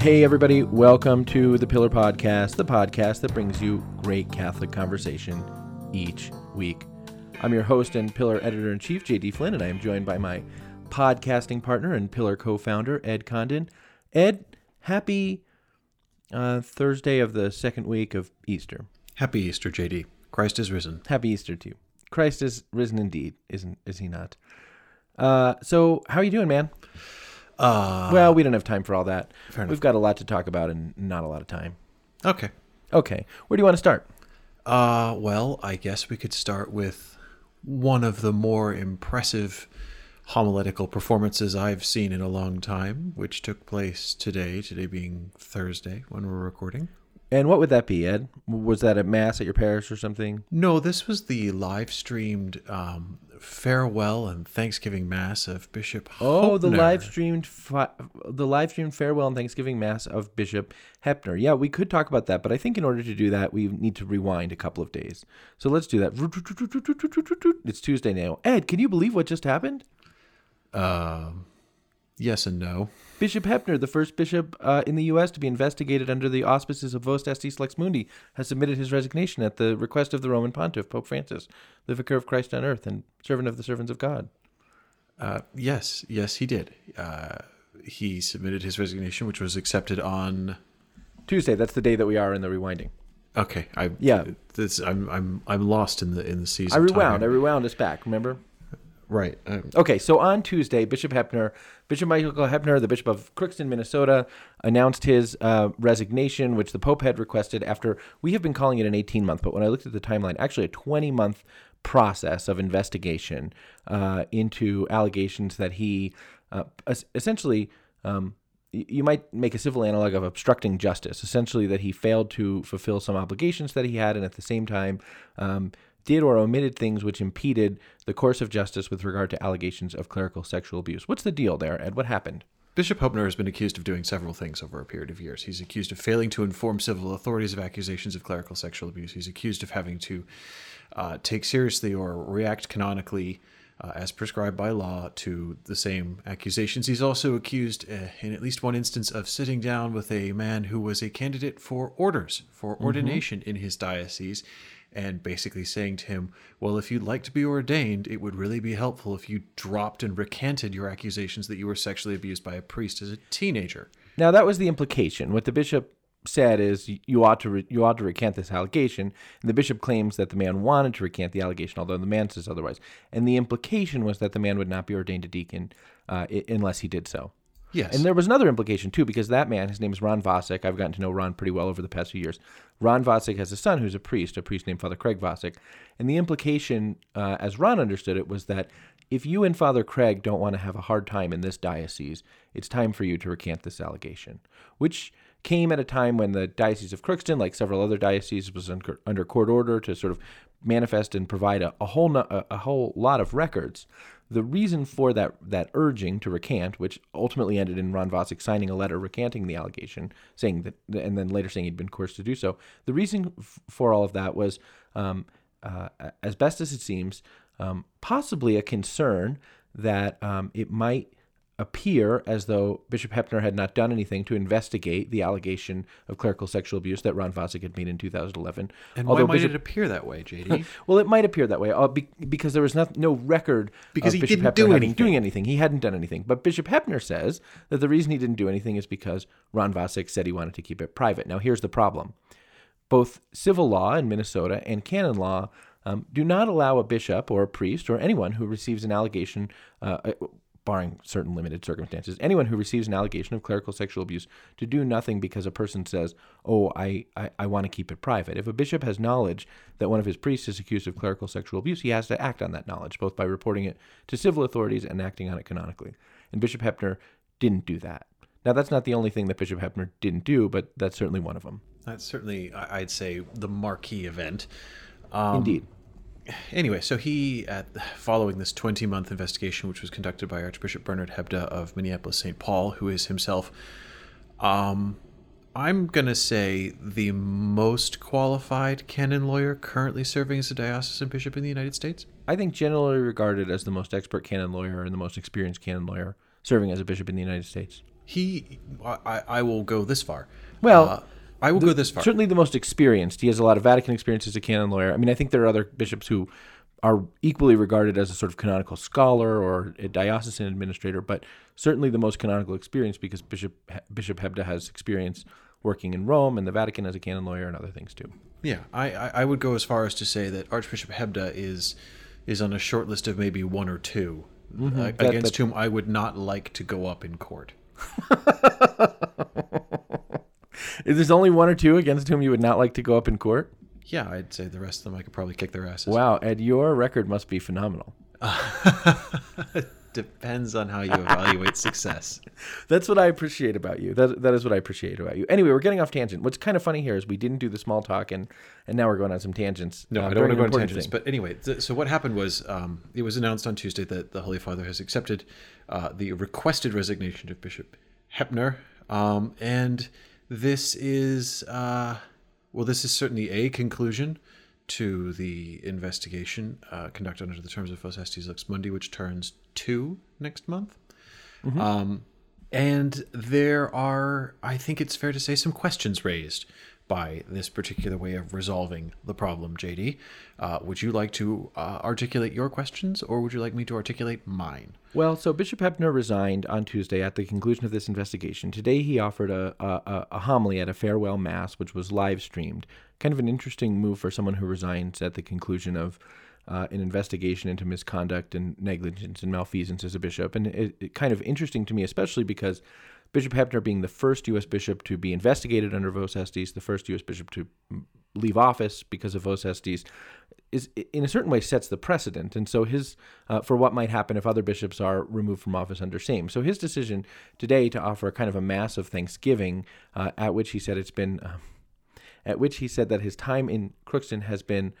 Hey, everybody, welcome to the Pillar Podcast, the podcast that brings you great Catholic conversation each week. I'm your host and Pillar editor in chief, JD Flynn, and I am joined by my podcasting partner and Pillar co founder, Ed Condon. Ed, happy uh, Thursday of the second week of Easter. Happy Easter, JD. Christ is risen. Happy Easter to you. Christ is risen indeed, isn't is he not? Uh, so how are you doing, man? Uh, well, we don't have time for all that. Fair enough. We've got a lot to talk about and not a lot of time. okay. Okay, where do you want to start? Uh, well, I guess we could start with one of the more impressive homiletical performances I've seen in a long time, which took place today, today being Thursday when we're recording. And what would that be, Ed? Was that a mass at your parish or something? No, this was the live streamed um, farewell and Thanksgiving Mass of Bishop Oh, the live streamed fi- the live streamed farewell and Thanksgiving mass of Bishop Hoeppner. Yeah, we could talk about that, but I think in order to do that, we need to rewind a couple of days. So let's do that. It's Tuesday now. Ed, can you believe what just happened? Um, yes and no. Bishop Hoeppner, the first bishop uh, in the U.S. to be investigated under the auspices of Vos Estis Lux Mundi, has submitted his resignation at the request of the Roman Pontiff, Pope Francis, the Vicar of Christ on earth and servant of the servants of God. Uh, yes, yes, he did. Uh, he submitted his resignation, which was accepted on. Tuesday, that's the day that we are in the rewinding. Okay, I Yeah. This I'm I'm I'm lost in the in the season. I rewound. I rewound us back, remember? right. Um, Okay, so on Tuesday, Bishop Hoeppner, Bishop Michael Hoeppner, the Bishop of Crookston, Minnesota, announced his uh, resignation, which the Pope had requested after we have been calling it an 18 month, but when I looked at the timeline, actually a 20 month process of investigation uh, into allegations that he uh, essentially. Um, you might make a civil analog of obstructing justice, essentially that he failed to fulfill some obligations that he had, and at the same time um, did or omitted things which impeded the course of justice with regard to allegations of clerical sexual abuse. What's the deal there, Ed? What happened? Bishop Hopner has been accused of doing several things over a period of years. He's accused of failing to inform civil authorities of accusations of clerical sexual abuse. He's accused of having to uh, take seriously or react canonically, uh, as prescribed by law, to the same accusations. He's also accused, uh, in at least one instance, of sitting down with a man who was a candidate for orders, for ordination in his diocese. And basically saying to him, Well, if you'd like to be ordained, it would really be helpful if you dropped and recanted your accusations that you were sexually abused by a priest as a teenager. Now that was the implication. What the bishop said is you ought to re- you ought to recant this allegation, and the bishop claims that the man wanted to recant the allegation, although the man says otherwise. And the implication was that the man would not be ordained a deacon uh, i- unless he did so. Yes. And there was another implication too, because that man, his name is Ron Vasek. I've gotten to know Ron pretty well over the past few years. Ron Vasek has a son who's a priest, a priest named Father Craig Vasek. And the implication, uh, as Ron understood it, was that if you and Father Craig don't want to have a hard time in this diocese, it's time for you to recant this allegation, which came at a time when the Diocese of Crookston, like several other dioceses, was under, under court order to sort of manifest and provide a, a whole no, a, a whole lot of records. The reason for that that urging to recant, which ultimately ended in Ron Vasek signing a letter recanting the allegation, saying that, and then later saying he'd been coerced to do so. The reason f- for all of that was, um, uh, as best as it seems, um, possibly a concern that um, it might appear as though Bishop Hoeppner had not done anything to investigate the allegation of clerical sexual abuse that Ron Vasek had made in 2011. and Although why might Bishop- it appear that way, JD? well, it might appear that way uh, be, because there was not, no record Because of he Bishop didn't Hoeppner do anything. doing anything. He hadn't done anything. But Bishop Hoeppner says that the reason he didn't do anything is because Ron Vasek said he wanted to keep it private. Now, here's the problem. Both civil law in Minnesota and canon law um, do not allow a bishop or a priest or anyone who receives an allegation, uh, uh, barring certain limited circumstances, anyone who receives an allegation of clerical sexual abuse to do nothing because a person says, Oh, I, I, I want to keep it private. If a bishop has knowledge that one of his priests is accused of clerical sexual abuse, he has to act on that knowledge, both by reporting it to civil authorities and acting on it canonically. And Bishop Hoeppner didn't do that. Now, that's not the only thing that Bishop Hoeppner didn't do, but that's certainly one of them. That's certainly, I- I'd say, the marquee event. Um, Indeed. Anyway, so he, at, following this 20 month investigation, which was conducted by Archbishop Bernard Hebda of Minneapolis St. Paul, who is himself, um, I'm going to say, the most qualified canon lawyer currently serving as a diocesan bishop in the United States. I think generally regarded as the most expert canon lawyer and the most experienced canon lawyer serving as a bishop in the United States. he, I, I will go this far. Well, Uh, I will go this far. certainly the most experienced. He has a lot of Vatican experience as a canon lawyer. I mean, I think there are other bishops who are equally regarded as a sort of canonical scholar or a diocesan administrator, but certainly the most canonical experience because Bishop Bishop Hebda has experience working in Rome and the Vatican as a canon lawyer and other things too. Yeah, I, I, would go as far as to say that Archbishop Hebda is is on a short list of maybe one or 2 uh, against that- whom I would not like to go up in court. Is there only one or two against whom you would not like to go up in court? Yeah, I'd say the rest of them I could probably kick their asses. Wow, Ed, your record must be phenomenal. Depends on how you evaluate success. That's what I appreciate about you. That that is what I appreciate about you. Anyway, we're getting off tangent. What's kind of funny here is we didn't do the small talk, and and now we're going on some tangents. No, uh, I don't want to go on tangents. thing. But anyway, th- so what happened was um, it was announced on Tuesday that the Holy Father has accepted uh, the requested resignation of Bishop Hoeppner, um, and this is uh, well, this is certainly a conclusion to the investigation uh, conducted under the terms of Vos Estis Lux Mundi, which turns two next month. Um, and there are, I think it's fair to say, some questions raised by this particular way of resolving the problem, JD. Uh, would you like to uh, articulate your questions, or would you like me to articulate mine? Well, so Bishop Hoeppner resigned on Tuesday at the conclusion of this investigation. Today, he offered a, a, a- a homily at a farewell mass, which was live streamed. Kind of an interesting move for someone who resigns at the conclusion of uh, an investigation into misconduct and negligence and malfeasance as a bishop. And it, it kind of interesting to me, especially because Bishop Hoeppner being the first U.S. bishop to be investigated under Vos Estis, the first U.S. bishop to leave office because of Vos Estis, is in a certain way sets the precedent. And so his, uh, for what might happen if other bishops are removed from office under same. So his decision today to offer a kind of a mass of thanksgiving, uh, at which he said it's been, uh, at which he said that his time in Crookston has been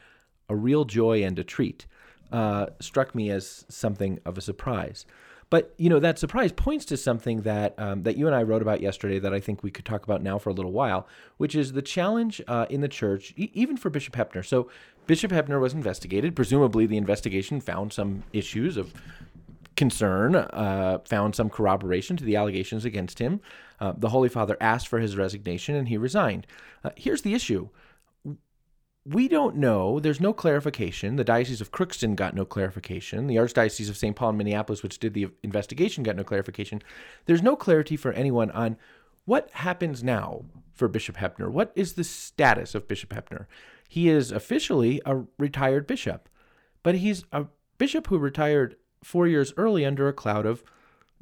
a real joy and a treat, uh, struck me as something of a surprise. But you know that surprise points to something that um, that you and I wrote about yesterday that I think we could talk about now for a little while, which is the challenge uh, in the church, e- even for Bishop Hoeppner. So Bishop Hoeppner was investigated. Presumably, the investigation found some issues of concern, uh, found some corroboration to the allegations against him. Uh, the Holy Father asked for his resignation, and he resigned. Uh, here's the issue we don't know. There's no clarification. The Diocese of Crookston got no clarification. The Archdiocese of St. Paul and Minneapolis, which did the investigation, got no clarification. There's no clarity for anyone on what happens now for Bishop Hoeppner. What is the status of Bishop Hoeppner? He is officially a retired bishop, but he's a bishop who retired four years early under a cloud of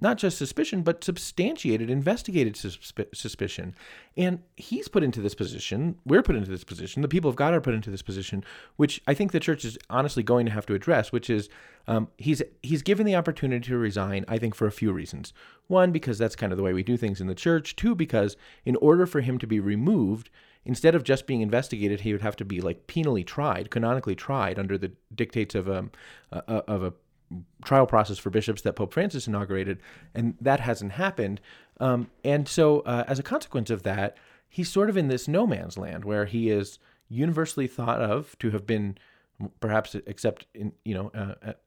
not just suspicion, but substantiated, investigated susp- suspicion. And he's put into this position, we're put into this position, the people of God are put into this position, which I think the church is honestly going to have to address, which is um, he's he's given the opportunity to resign, I think, for a few reasons. One, because that's kind of the way we do things in the church. Two, because in order for him to be removed, instead of just being investigated, he would have to be like penally tried, canonically tried under the dictates of a, uh, of a trial process for bishops that Pope Francis inaugurated, and that hasn't happened. Um, and so, uh, as a consequence of that, he's sort of in this no man's land where he is universally thought of to have been, perhaps except in you know uh, at,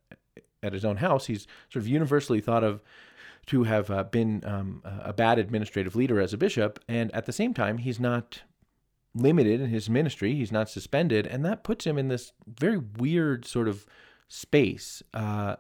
at his own house, he's sort of universally thought of to have uh, been um, a bad administrative leader as a bishop, and at the same time, he's not limited in his ministry. He's not suspended, and that puts him in this very weird sort of space. Uh,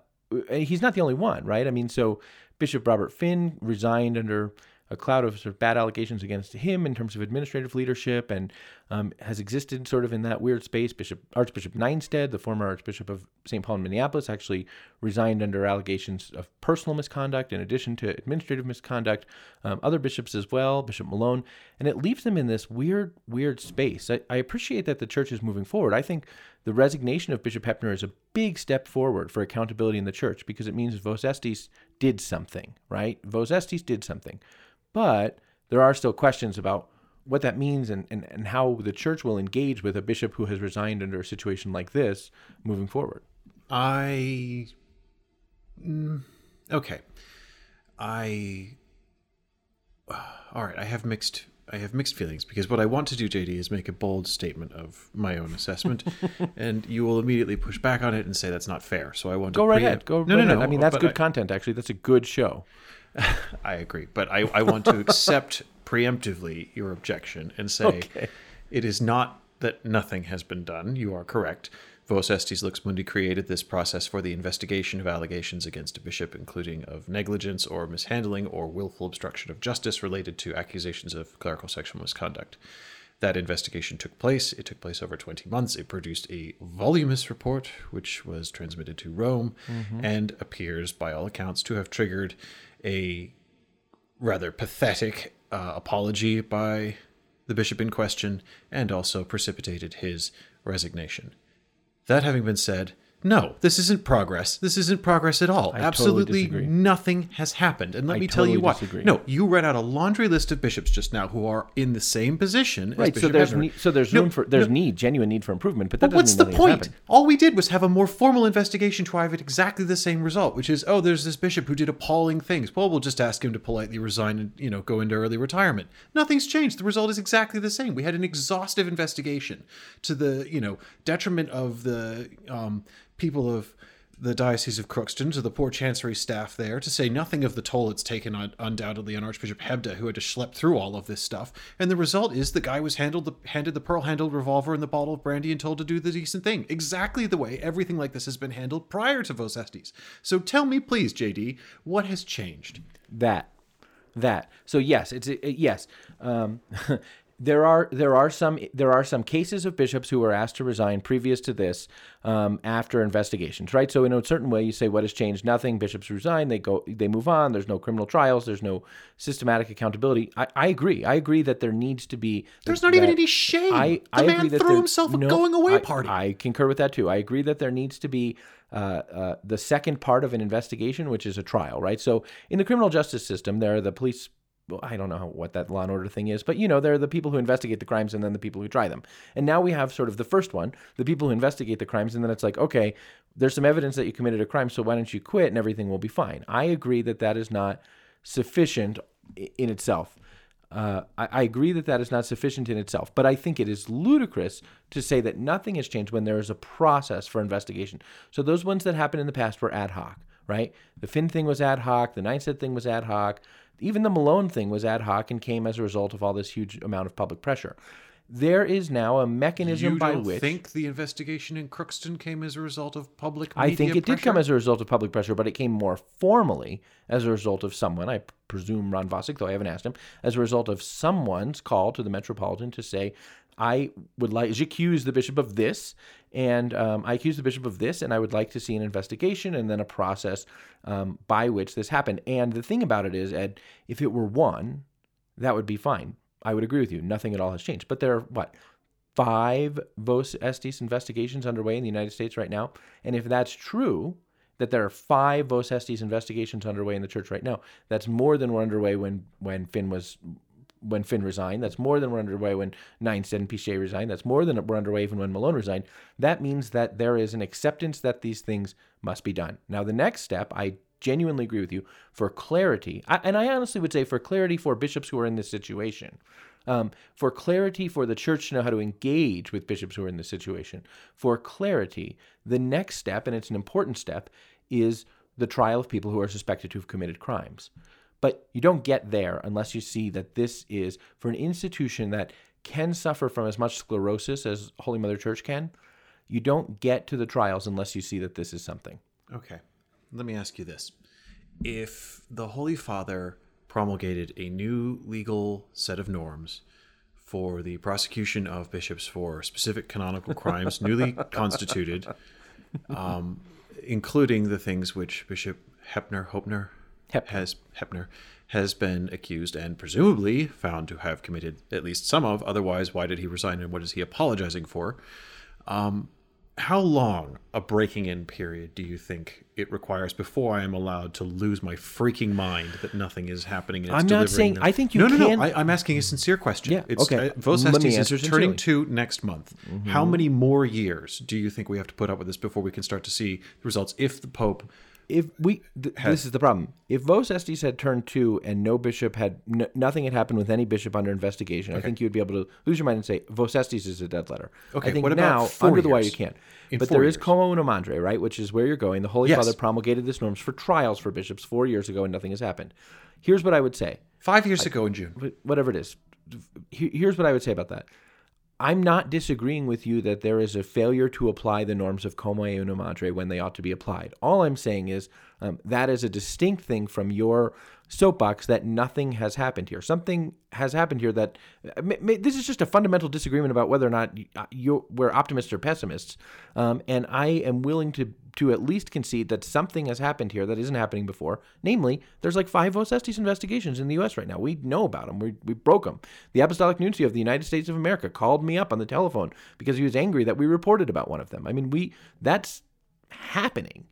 he's not the only one, right? I mean, so Bishop Robert Finn resigned under a cloud of sort of bad allegations against him in terms of administrative leadership and um, has existed sort of in that weird space. Bishop Archbishop Nienstedt, the former Archbishop of St. Paul in Minneapolis, actually resigned under allegations of personal misconduct in addition to administrative misconduct. Um, other bishops as well, Bishop Malone, and it leaves them in this weird, weird space. I, I appreciate that the church is moving forward. I think the resignation of Bishop Hoeppner is a big step forward for accountability in the church because it means Vos Estis did something, right? Vos Estis did something. But there are still questions about what that means and, and, and how the church will engage with a bishop who has resigned under a situation like this moving forward. I. Mm, okay. I. All right. I have mixed. I have mixed feelings because what I want to do, JD, is make a bold statement of my own assessment, and you will immediately push back on it and say that's not fair. So I want to Go right ahead. Go no, right no, ahead. no. I mean, that's good I- content, actually. That's a good show. I agree, but I, I want to accept preemptively your objection and say Okay. it is not that nothing has been done. You are correct. Vos Estis Lux Mundi created this process for the investigation of allegations against a bishop, including of negligence or mishandling or willful obstruction of justice related to accusations of clerical sexual misconduct. That investigation took place. It took place over 20 months. It produced a voluminous report, which was transmitted to Rome mm-hmm. and appears, by all accounts, to have triggered a rather pathetic uh, apology by the bishop in question and also precipitated his resignation. That having been said, no, this isn't progress. This isn't progress at all. totally Absolutely disagree. nothing has happened. And let I me tell you totally what. disagree. No, you read out a laundry list of bishops just now who are in the same position as Right. So there's ne- so there's No, room for there's no, need, genuine need for improvement. But that but what's doesn't the mean nothing has point? All we did was have a more formal investigation to arrive at exactly the same result, which is, oh, there's this bishop who did appalling things. Well, we'll just ask him to politely resign and you know go into early retirement. Nothing's changed. The result is exactly the same. We had an exhaustive investigation to the you know detriment of the um, people of the Diocese of Crookston, to the poor chancery staff there, to say nothing of the toll it's taken on, undoubtedly on Archbishop Hebda, who had to schlep through all of this stuff. And the result is the guy was handled the, handed the pearl-handled revolver and the bottle of brandy and told to do the decent thing, exactly the way everything like this has been handled prior to Vos Estis. So tell me, please, JD, what has changed? that that so yes it's it, yes um, there are there are some there are some cases of bishops who were asked to resign previous to this um, after investigations right so in a certain way you say what has changed nothing bishops resign they go they move on there's no criminal trials there's no systematic accountability i, I agree i agree that there needs to be There's not even any shame. I, the I man threw there- himself a going away I- party. I concur with that too. I agree that there needs to be uh, uh, the second part of an investigation, which is a trial, right? So in the criminal justice system, there are the police. Well, I don't know what that law and order thing is, but you know, there are the people who investigate the crimes and then the people who try them. And now we have sort of the first one, the people who investigate the crimes, and then it's like, okay, there's some evidence that you committed a crime, so why don't you quit and everything will be fine. I agree that that is not sufficient in itself. Uh, I, I agree that that is not sufficient in itself, but I think it is ludicrous to say that nothing has changed when there is a process for investigation. So those ones that happened in the past were ad hoc, right? The Finn thing was ad hoc, the Nienstedt thing was ad hoc, even the Malone thing was ad hoc and came as a result of all this huge amount of public pressure. There is now a mechanism you by don't think the investigation in Crookston came as a result of public pressure. I think it did come as a result of public pressure, but it came more formally as a result of someone, I presume Ron Vasek, though I haven't asked him, as a result of someone's call to the Metropolitan to say, I would like, j'accuse the bishop of this, and um, I accuse the bishop of this, and I would like to see an investigation and then a process um, by which this happened. And the thing about it is, Ed, if it were one, that would be fine. I would agree with you. Nothing at all has changed. But there are, what, five Vos Estis investigations underway in the United States right now. And if that's true, that there are five Vos Estis investigations underway in the church right now, that's more than were underway when when Finn was when Finn resigned. That's more than we're underway when Nienstedt and Piché resigned. That's more than we're underway even when Malone resigned. That means that there is an acceptance that these things must be done. Now, the next step, I genuinely agree with you, for clarity, I, and I honestly would say for clarity for bishops who are in this situation, um, for clarity for the church to know how to engage with bishops who are in this situation, for clarity, the next step, and it's an important step, is the trial of people who are suspected to have committed crimes. But you don't get there unless you see that this is for an institution that can suffer from as much sclerosis as Holy Mother Church can. You don't get to the trials unless you see that this is something. Okay. Let me ask you this. If the Holy Father promulgated a new legal set of norms for the prosecution of bishops for specific canonical crimes newly constituted, um, including the things which Bishop Hoeppner, Hopner Hoeppner. has Hoeppner has been accused and presumably found to have committed at least some of. Otherwise, why did he resign and what is he apologizing for? Um, how long a breaking in period do you think it requires before I am allowed to lose my freaking mind that nothing is happening? And it's I'm not saying- them- I think you no, no, can- no. I, I'm asking a sincere question. Yeah, It's, okay. Uh, Vos Let me Estis answer is turning to next month. How many more years do you think we have to put up with this before we can start to see the results? If the Pope if we th- this is the problem. If Vos Estis had turned two and no bishop had n- nothing had happened with any bishop under investigation, I think you would be able to lose your mind and say Vos Estis is a dead letter. Okay, I think what about now four under the wire you years? can't. In but four there is years? Come una madre, right, which is where you're going. The Holy Yes. Father promulgated this norms for trials for bishops four years ago, and nothing has happened. Here's what I would say Five years ago in June. whatever it is. He- Here's what I would say about that. I'm not disagreeing with you that there is a failure to apply the norms of como e uno madre when they ought to be applied. All I'm saying is um, that is a distinct thing from your soapbox that nothing has happened here. Something has happened here that uh, ma- ma- this is just a fundamental disagreement about whether or not uh, you we're optimists or pessimists. Um, and I am willing to to at least concede that something has happened here that isn't happening before. Namely, there's like five Vos investigations in the U.S. right now. We know about them. We, we broke them. The Apostolic Nuncio of the United States of America called me up on the telephone because he was angry that we reported about one of them. I mean, we that's happening.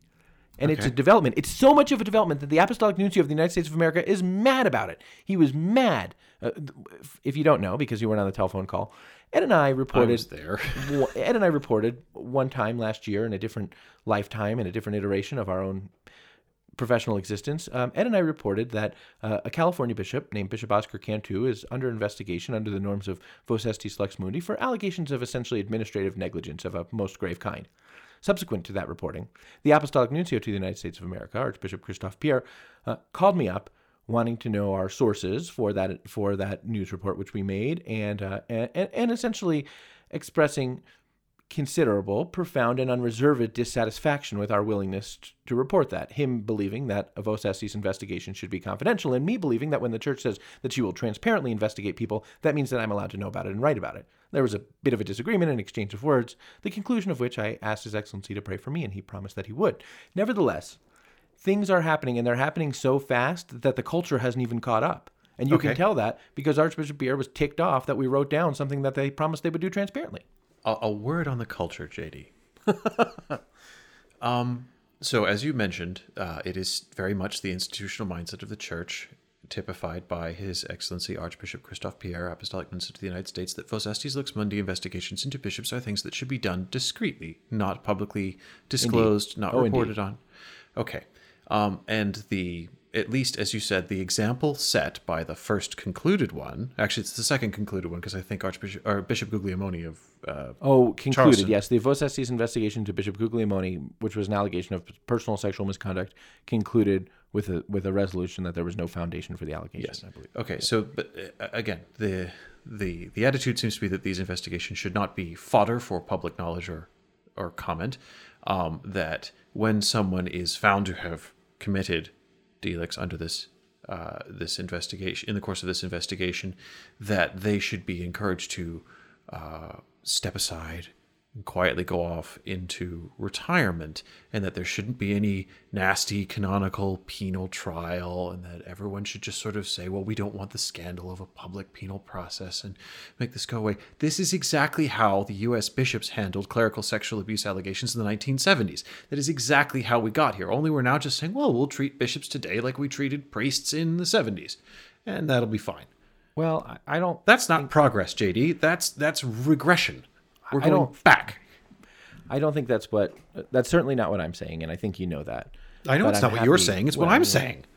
And it's a development. It's so much of a development that the Apostolic Nuncio of the United States of America is mad about it. He was mad. Uh, if you don't know, because you weren't on the telephone call, Ed and I reported. I was there. Ed and I reported one time last year in a different lifetime in a different iteration of our own professional existence. Um, Ed and I reported that uh, a California bishop named Bishop Oscar Cantu is under investigation under the norms of Vos Estis Lux Mundi for allegations of essentially administrative negligence of a most grave kind. Subsequent to that reporting, the Apostolic Nuncio to the United States of America, Archbishop Christophe Pierre, uh, called me up wanting to know our sources for that for that news report which we made, and uh, and, and essentially expressing considerable, profound, and unreserved dissatisfaction with our willingness to report that. Him believing that a Vos investigation should be confidential, and me believing that when the church says that she will transparently investigate people, that means that I'm allowed to know about it and write about it. There was a bit of a disagreement and exchange of words, the conclusion of which I asked His Excellency to pray for me, and he promised that he would. Nevertheless, things are happening, and they're happening so fast that the culture hasn't even caught up. And you can tell that because Archbishop Pierre was ticked off that we wrote down something that they promised they would do transparently. a, a word on the culture, JD. um, so, as you mentioned, uh, it is very much the institutional mindset of the church, typified by His Excellency Archbishop Christophe Pierre, Apostolic Minister to the United States, that Vos Estis Lux Mundi investigations into bishops are things that should be done discreetly, not publicly disclosed, not Oh, reported on. Okay. Um, and the at least as you said, the example set by the first concluded one. Actually, it's the second concluded one because I think Archbishop or Bishop Guglielmone of uh, Oh, concluded. Charleston. Yes, the Vos Estis investigation to Bishop Guglielmone, which was an allegation of personal sexual misconduct, concluded with a with a resolution that there was no foundation for the allegation. I believe. Okay, so but uh, again, the the the attitude seems to be that these investigations should not be fodder for public knowledge or or comment. Um, that when someone is found to have committed delicts under this uh, this investigation in the course of this investigation, that they should be encouraged to uh, step aside quietly go off into retirement, and that there shouldn't be any nasty canonical penal trial, and that everyone should just sort of say, well, we don't want the scandal of a public penal process and make this go away. This is exactly how the U.S. bishops handled clerical sexual abuse allegations in the 1970s. That is exactly how we got here, only we're now just saying, well, we'll treat bishops today like we treated priests in the 70s, and that'll be fine. Well, I, don't. That's not progress, JD. That's that's regression. We're I going don't- back. I don't think that's what. That's certainly not what I'm saying, and I think you know that. I know But it's I'm not what you're saying. It's what well, I'm saying.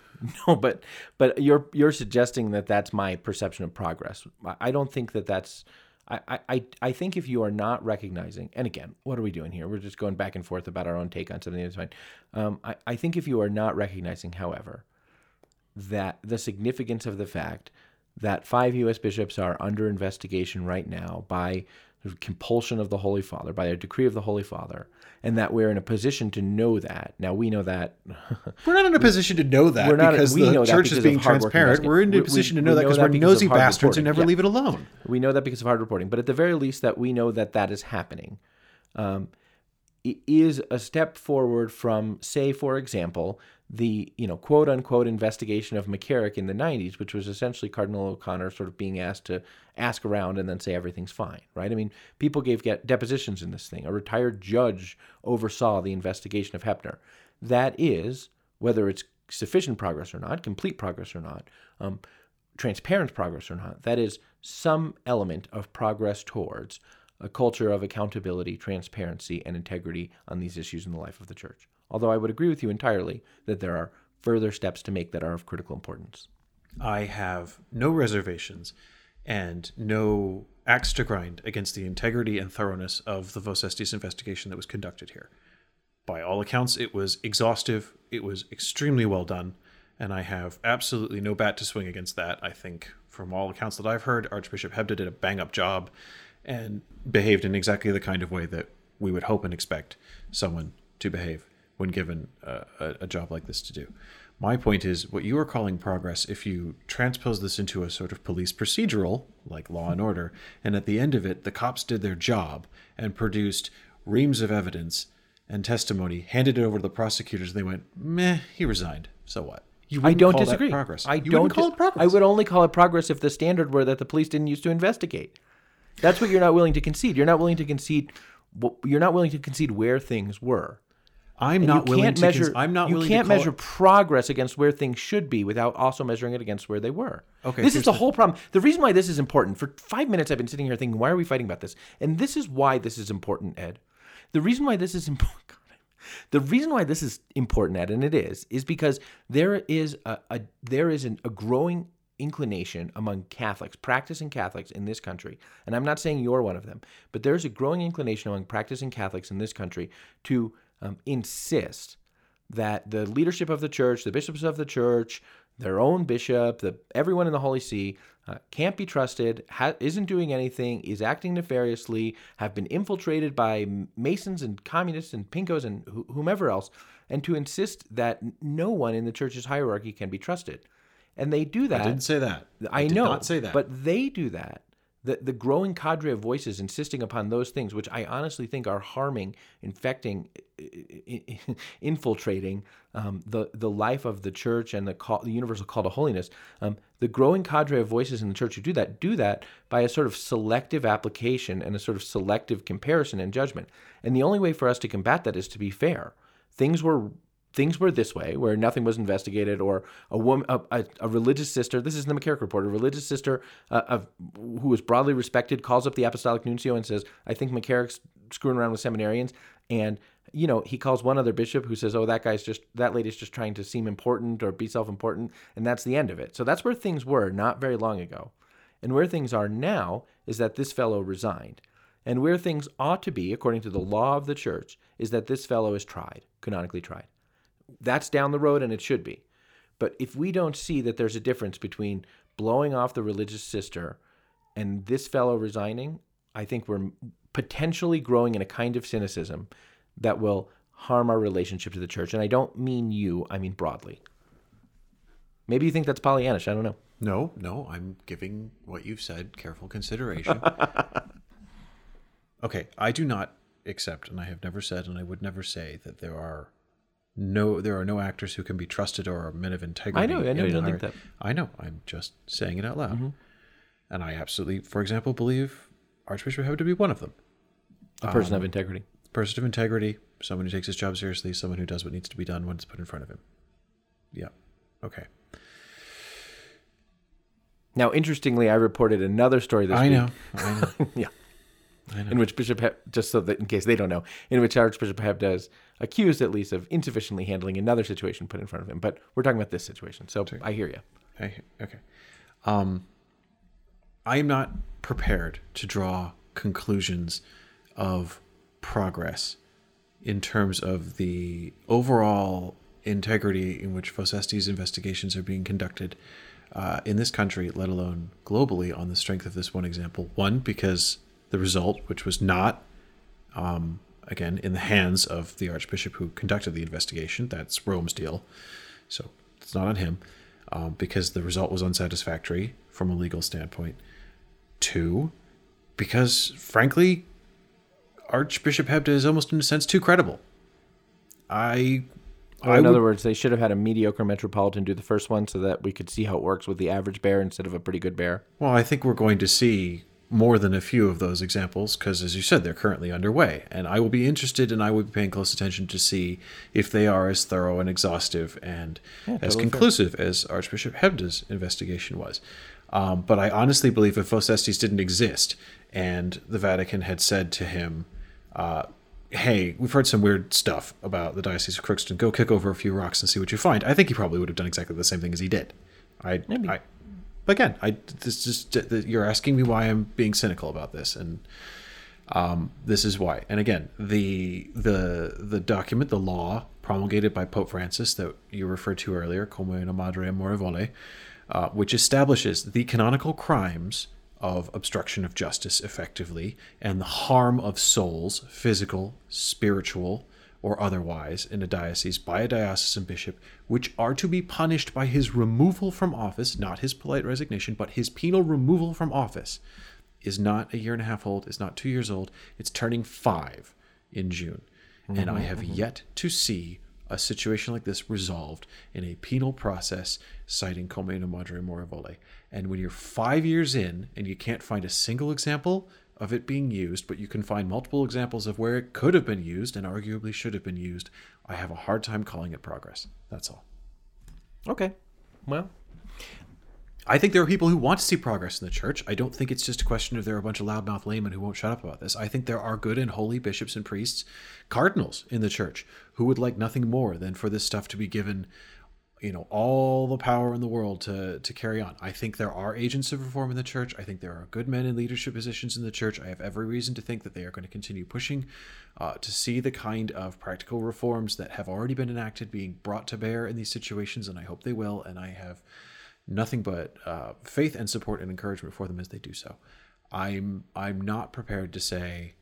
No, but but you're you're suggesting that that's my perception of progress. I- I don't think that that's. I, I- I, I think if you are not recognizing, and again, what are we doing here? We're just going back and forth about our own take on something that's fine. Um, I, I think if you are not recognizing, however, that the significance of the fact that five U.S. bishops are under investigation right now by compulsion of the Holy Father, by a decree of the Holy Father, and that we're in a position to know that. Now we know that. We're not in a position to know that We're not- because we the know that church because is being transparent. We're in a position we- to know we that know because we're because nosy bastards who reporting. never Yeah. leave it alone. We know that because of hard reporting, but at the very least, that we know that that is happening. Um, it is a step forward from, say, for example, the you know quote unquote investigation of McCarrick in the '90s, which was essentially Cardinal O'Connor sort of being asked to ask around and then say everything's fine, right? I mean, people gave depositions in this thing. A retired judge oversaw the investigation of Hoeppner. That is whether it's sufficient progress or not, complete progress or not. Um, transparent progress or not. That is some element of progress towards a culture of accountability, transparency, and integrity on these issues in the life of the church. Although I would agree with you entirely that there are further steps to make that are of critical importance. I have no reservations and no axe to grind against the integrity and thoroughness of the Vos Estis investigation that was conducted here. By all accounts, it was exhaustive, it was extremely well done, and I have absolutely no bat to swing against that. I think, from all accounts that I've heard, Archbishop Hebda did a bang up job and behaved in exactly the kind of way that we would hope and expect someone to behave when given a, a, job like this to do. My point is, what you are calling progress, if you transpose this into a sort of police procedural, like Law and Order, and at the end of it, the cops did their job and produced reams of evidence and testimony, handed it over to the prosecutors, and they went, meh, he resigned. So what? You I don't call that disagree. progress. I You don't call it progress. I would only call it progress if the standard were that the police didn't use to investigate. That's what you're not willing to concede. You're not willing to concede. You're not willing to concede where things were. I'm not you willing can't to. measure. cons- I'm not you willing can't measure It, progress against where things should be without also measuring it against where they were. Okay, This is the the- whole problem. The reason why this is important. For five minutes, I've been sitting here thinking, why are we fighting about this? And this is why this is important, Ed. The reason why this is important. The reason why this is important, Ed, and it is, is because there is a, a there is an, a growing inclination among Catholics, practicing Catholics in this country, and I'm not saying you're one of them, but there's a growing inclination among practicing Catholics in this country to um, insist that the leadership of the church, the bishops of the church, their own bishop, the everyone in the Holy See uh, can't be trusted, ha- isn't doing anything, is acting nefariously, have been infiltrated by Masons and communists and pinkos and wh- whomever else, and to insist that no one in the church's hierarchy can be trusted. And they do that. I didn't say that. I, did know, Not say that. but they do that. The, the growing cadre of voices insisting upon those things, which I honestly think are harming, infecting, infiltrating um, the the life of the church and the call, the universal call to holiness. Um, the growing cadre of voices in the church who do that do that by a sort of selective application and a sort of selective comparison and judgment. And the only way for us to combat that is to be fair. Things were things were this way, where nothing was investigated, or a woman, a, a, a religious sister. This is the McCarrick report. A religious sister uh, of who was broadly respected calls up the apostolic nuncio and says, "I think McCarrick's screwing around with seminarians." And you know, he calls one other bishop who says, "Oh, that guy's just that lady's just trying to seem important or be self-important," and that's the end of it. So that's where things were not very long ago, and where things are now is that this fellow resigned. And where things ought to be, according to the law of the church, is that this fellow is tried, canonically tried that's down the road and it should be. But if we don't see that there's a difference between blowing off the religious sister and this fellow resigning, I think we're potentially growing in a kind of cynicism that will harm our relationship to the church. And I don't mean you, I mean broadly. Maybe you think that's Pollyannish. I don't know. No, no, I'm giving what you've said careful consideration. okay, I do not accept, and I have never said, and I would never say that there are no there are no actors who can be trusted or are men of integrity. I know, I know you don't think that. I know. I'm just saying it out loud, Mm-hmm. and I absolutely, for example, believe Archbishop Hebda to be one of them. A person of integrity. Person of integrity, someone who takes his job seriously, someone who does what needs to be done when it's put in front of him. Yeah. Okay. Now, interestingly, I reported another story this I week. know. I know. yeah. In which Bishop, Heb- just so that in case they don't know, in which Archbishop Hebda is accused at least of insufficiently handling another situation put in front of him. But we're talking about this situation, so I hear you. I, okay. Um, I am not prepared to draw conclusions of progress in terms of the overall integrity in which Vos investigations are being conducted uh, in this country, let alone globally, on the strength of this one example. One, because the result, which was not um, again in the hands of the archbishop who conducted the investigation. That's Rome's deal, so it's not on him um, because the result was unsatisfactory from a legal standpoint. Two, because frankly, Archbishop Hebda is almost in a sense too credible. I, Or I in would- other words, they should have had a mediocre metropolitan do the first one so that we could see how it works with the average bear instead of a pretty good bear. Well, I think we're going to see more than a few of those examples because, as you said, they're currently underway. And I will be interested and I will be paying close attention to see if they are as thorough and exhaustive and as totally fair. conclusive as Archbishop Hebda's investigation was. Um, but I honestly believe if Vos didn't exist and the Vatican had said to him, uh, hey, we've heard some weird stuff about the Diocese of Crookston. Go kick over a few rocks and see what you find. I think he probably would have done exactly the same thing as he did. I, Maybe. I but again, I this just you're asking me why I'm being cynical about this, and um, this is why. And again, the the the document, the law promulgated by Pope Francis that you referred to earlier, Come una madre amorevole, uh, which establishes the canonical crimes of obstruction of justice effectively and the harm of souls, physical, spiritual, or otherwise, in a diocese by a diocesan bishop, which are to be punished by his removal from office, not his polite resignation, but his penal removal from office, is not a year and a half old, is not two years old, it's turning five in June. And I have mm-hmm. yet to see a situation like this resolved in a penal process citing Come una madre amorevole. And when you're five years in and you can't find a single example of it being used, but you can find multiple examples of where it could have been used and arguably should have been used, I have a hard time calling it progress. That's all. Okay. Well, I think there are people who want to see progress in the church. I don't think it's just a question of there are a bunch of loudmouth laymen who won't shut up about this. I think there are good and holy bishops and priests, cardinals in the church, who would like nothing more than for this stuff to be given, you know, all the power in the world to to carry on. I think there are agents of reform in the church. I think there are good men in leadership positions in the church. I have every reason to think that they are going to continue pushing uh, to see the kind of practical reforms that have already been enacted being brought to bear in these situations, and I hope they will. And I have nothing but uh, faith and support and encouragement for them as they do so. I'm I'm not prepared to say,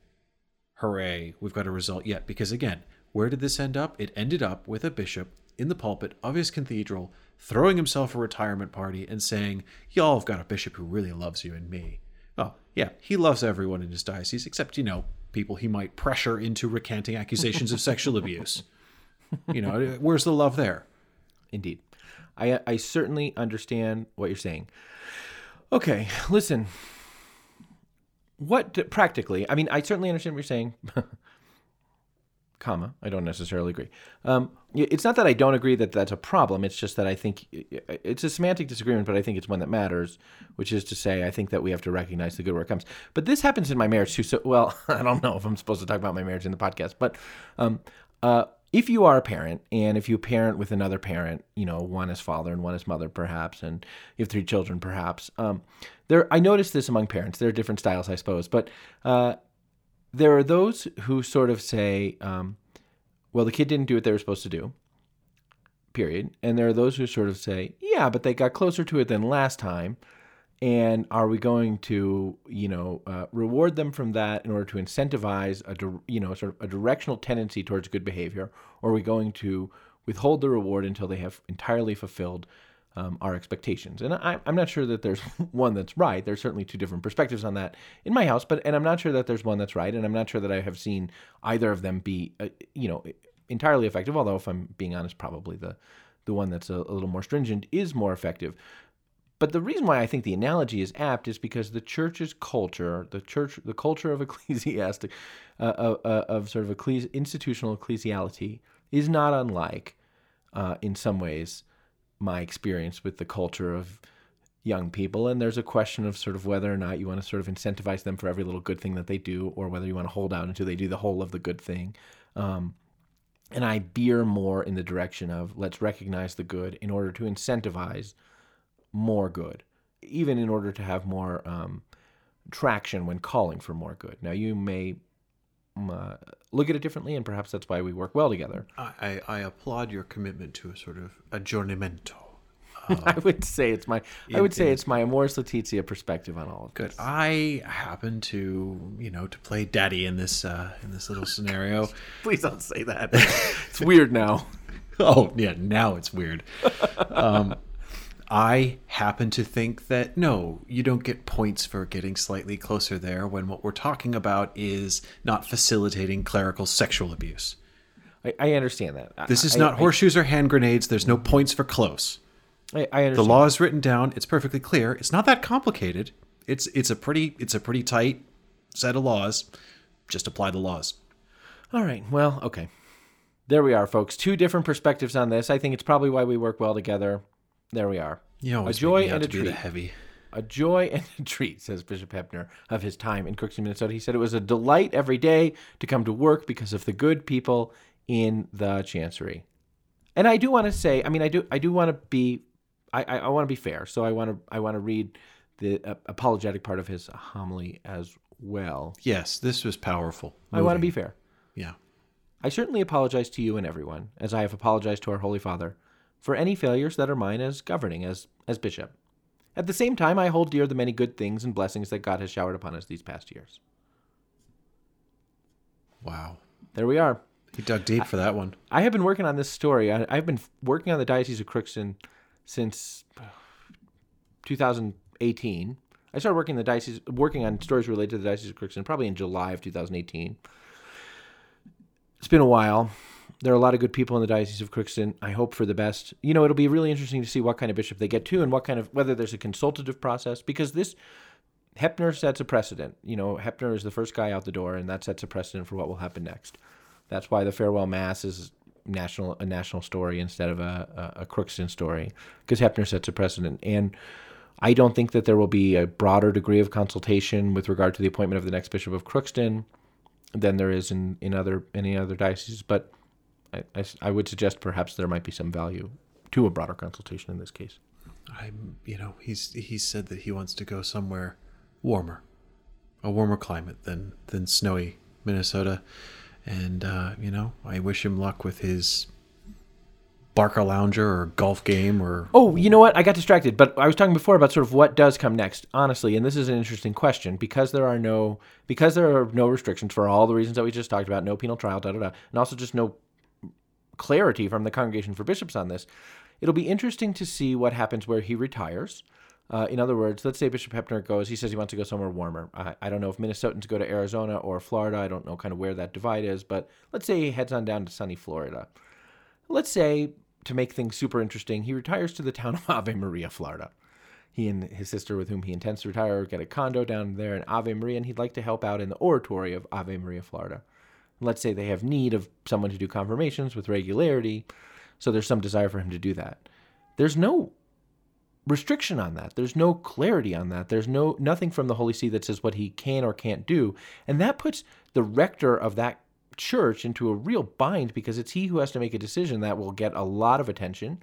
"Hooray, we've got a result yet," because again, where did this end up? It ended up with a bishop in the pulpit of his cathedral throwing himself a retirement party and saying, "Y'all have got a bishop who really loves you and me." Oh, yeah, he loves everyone in his diocese except you know people he might pressure into recanting accusations of sexual abuse. You know, uh, where's the love there? Indeed. I, uh, I certainly understand what you're saying. Okay, listen. What practically? I mean, I certainly understand what you're saying. comma. I don't necessarily agree. Um, it's not that I don't agree that that's a problem. It's just that I think it's a semantic disagreement, but I think it's one that matters. Which is to say, I think that we have to recognize the good where it comes. But this happens in my marriage too. So, well, I don't know if I'm supposed to talk about my marriage in the podcast, but um, uh, if you are a parent and if you parent with another parent, you know, one is father and one is mother, perhaps, and you have three children, perhaps, um, there, I notice this among parents. There are different styles, I suppose, but uh, there are those who sort of say, um, well, the kid didn't do what they were supposed to do, period. And there are those who sort of say, yeah, but they got closer to it than last time. And are we going to, you know, uh, reward them from that in order to incentivize a, you know, sort of a directional tendency towards good behavior, or are we going to withhold the reward until they have entirely fulfilled um, our expectations? And I, I'm not sure that there's one that's right. There's certainly two different perspectives on that in my house, but and I'm not sure that there's one that's right, and I'm not sure that I have seen either of them be, uh, you know, entirely effective. Although, if I'm being honest, probably the the one that's a, a little more stringent is more effective. But the reason why I think the analogy is apt is because the church's culture, the church, the culture of ecclesiastic, uh, uh, uh, of sort of ecclesi- institutional ecclesiality, is not unlike, uh, in some ways, my experience with the culture of young people. And there's a question of sort of whether or not you want to sort of incentivize them for every little good thing that they do, or whether you want to hold out until they do the whole of the good thing. Um, and I veer more in the direction of let's recognize the good in order to incentivize more good, even in order to have more um, traction when calling for more good. Now, you may uh, look at it differently, and perhaps that's why we work well together. I, I applaud your commitment to a sort of aggiornamento. I would say it's my I would say it's my Amoris Laetitia perspective on all of it. Good. this. I happen to, you know, to play daddy in this uh, in this little scenario. Please don't say that. it's weird now. oh yeah, now it's weird. Um, I happen to think that no, you don't get points for getting slightly closer there when what we're talking about is not facilitating clerical sexual abuse. I, I understand that. This is I- not I- horseshoes or hand grenades. There's no points for close. I, I understand. The law is written down. It's perfectly clear. It's not that complicated. It's it's a pretty it's a pretty tight set of laws. Just apply the laws. All right. Well, okay. There we are, folks. Two different perspectives on this. I think it's probably why we work well together. There we are. A joy and a treat. heavy. a joy and a treat, says Bishop Hoeppner, of his time in Crookston, Minnesota. He said it was a delight every day to come to work because of the good people in the chancery. And I do want to say, I mean, I do, I do want to be, I, I, I want to be fair. So I want to, I want to read the uh, apologetic part of his homily as well. Yes, this was powerful. I want to be fair. Yeah. I certainly apologize to you and everyone, as I have apologized to our Holy Father, for any failures that are mine as governing, as, as bishop. At the same time, I hold dear the many good things and blessings that God has showered upon us these past years. Wow. There we are. He dug deep for that one. I have been working on this story. I, I've been working on the Diocese of Crookston since 2018. I started working the diocese, working on stories related to the Diocese of Crookston probably in July of 2018. It's been a while. There are a lot of good people in the Diocese of Crookston. I hope for the best. You know, it'll be really interesting to see what kind of bishop they get to and what kind of whether there's a consultative process because this Hoeppner sets a precedent. You know, Hoeppner is the first guy out the door, and that sets a precedent for what will happen next. That's why the farewell mass is national a national story instead of a a, a Crookston story because Hoeppner sets a precedent. And I don't think that there will be a broader degree of consultation with regard to the appointment of the next bishop of Crookston than there is in in other any other dioceses. But I, I, I would suggest perhaps there might be some value to a broader consultation in this case. I'm, you know, he's he said that he wants to go somewhere warmer, a warmer climate than than snowy Minnesota, and uh, you know, I wish him luck with his Barcalounger or golf game or Oh, you know what? I got distracted, but I was talking before about sort of what does come next, honestly, and this is an interesting question because there are no because there are no restrictions for all the reasons that we just talked about, no penal trial, da da da, and also just no clarity from the Congregation for Bishops on this. It'll be interesting to see what happens where he retires. Uh, in other words, let's say Bishop Hoeppner goes, he says he wants to go somewhere warmer. I, I don't know if Minnesotans go to Arizona or Florida. I don't know kind of where that divide is, but let's say he heads on down to sunny Florida. Let's say, to make things super interesting, he retires to the town of Ave Maria, Florida. He and his sister, with whom he intends to retire, get a condo down there in Ave Maria, and he'd like to help out in the oratory of Ave Maria, Florida. Let's say they have need of someone to do confirmations with regularity, so there's some desire for him to do that. There's no restriction on that. There's no clarity on that. There's no nothing from the Holy See that says what he can or can't do, and that puts the rector of that church into a real bind because it's he who has to make a decision that will get a lot of attention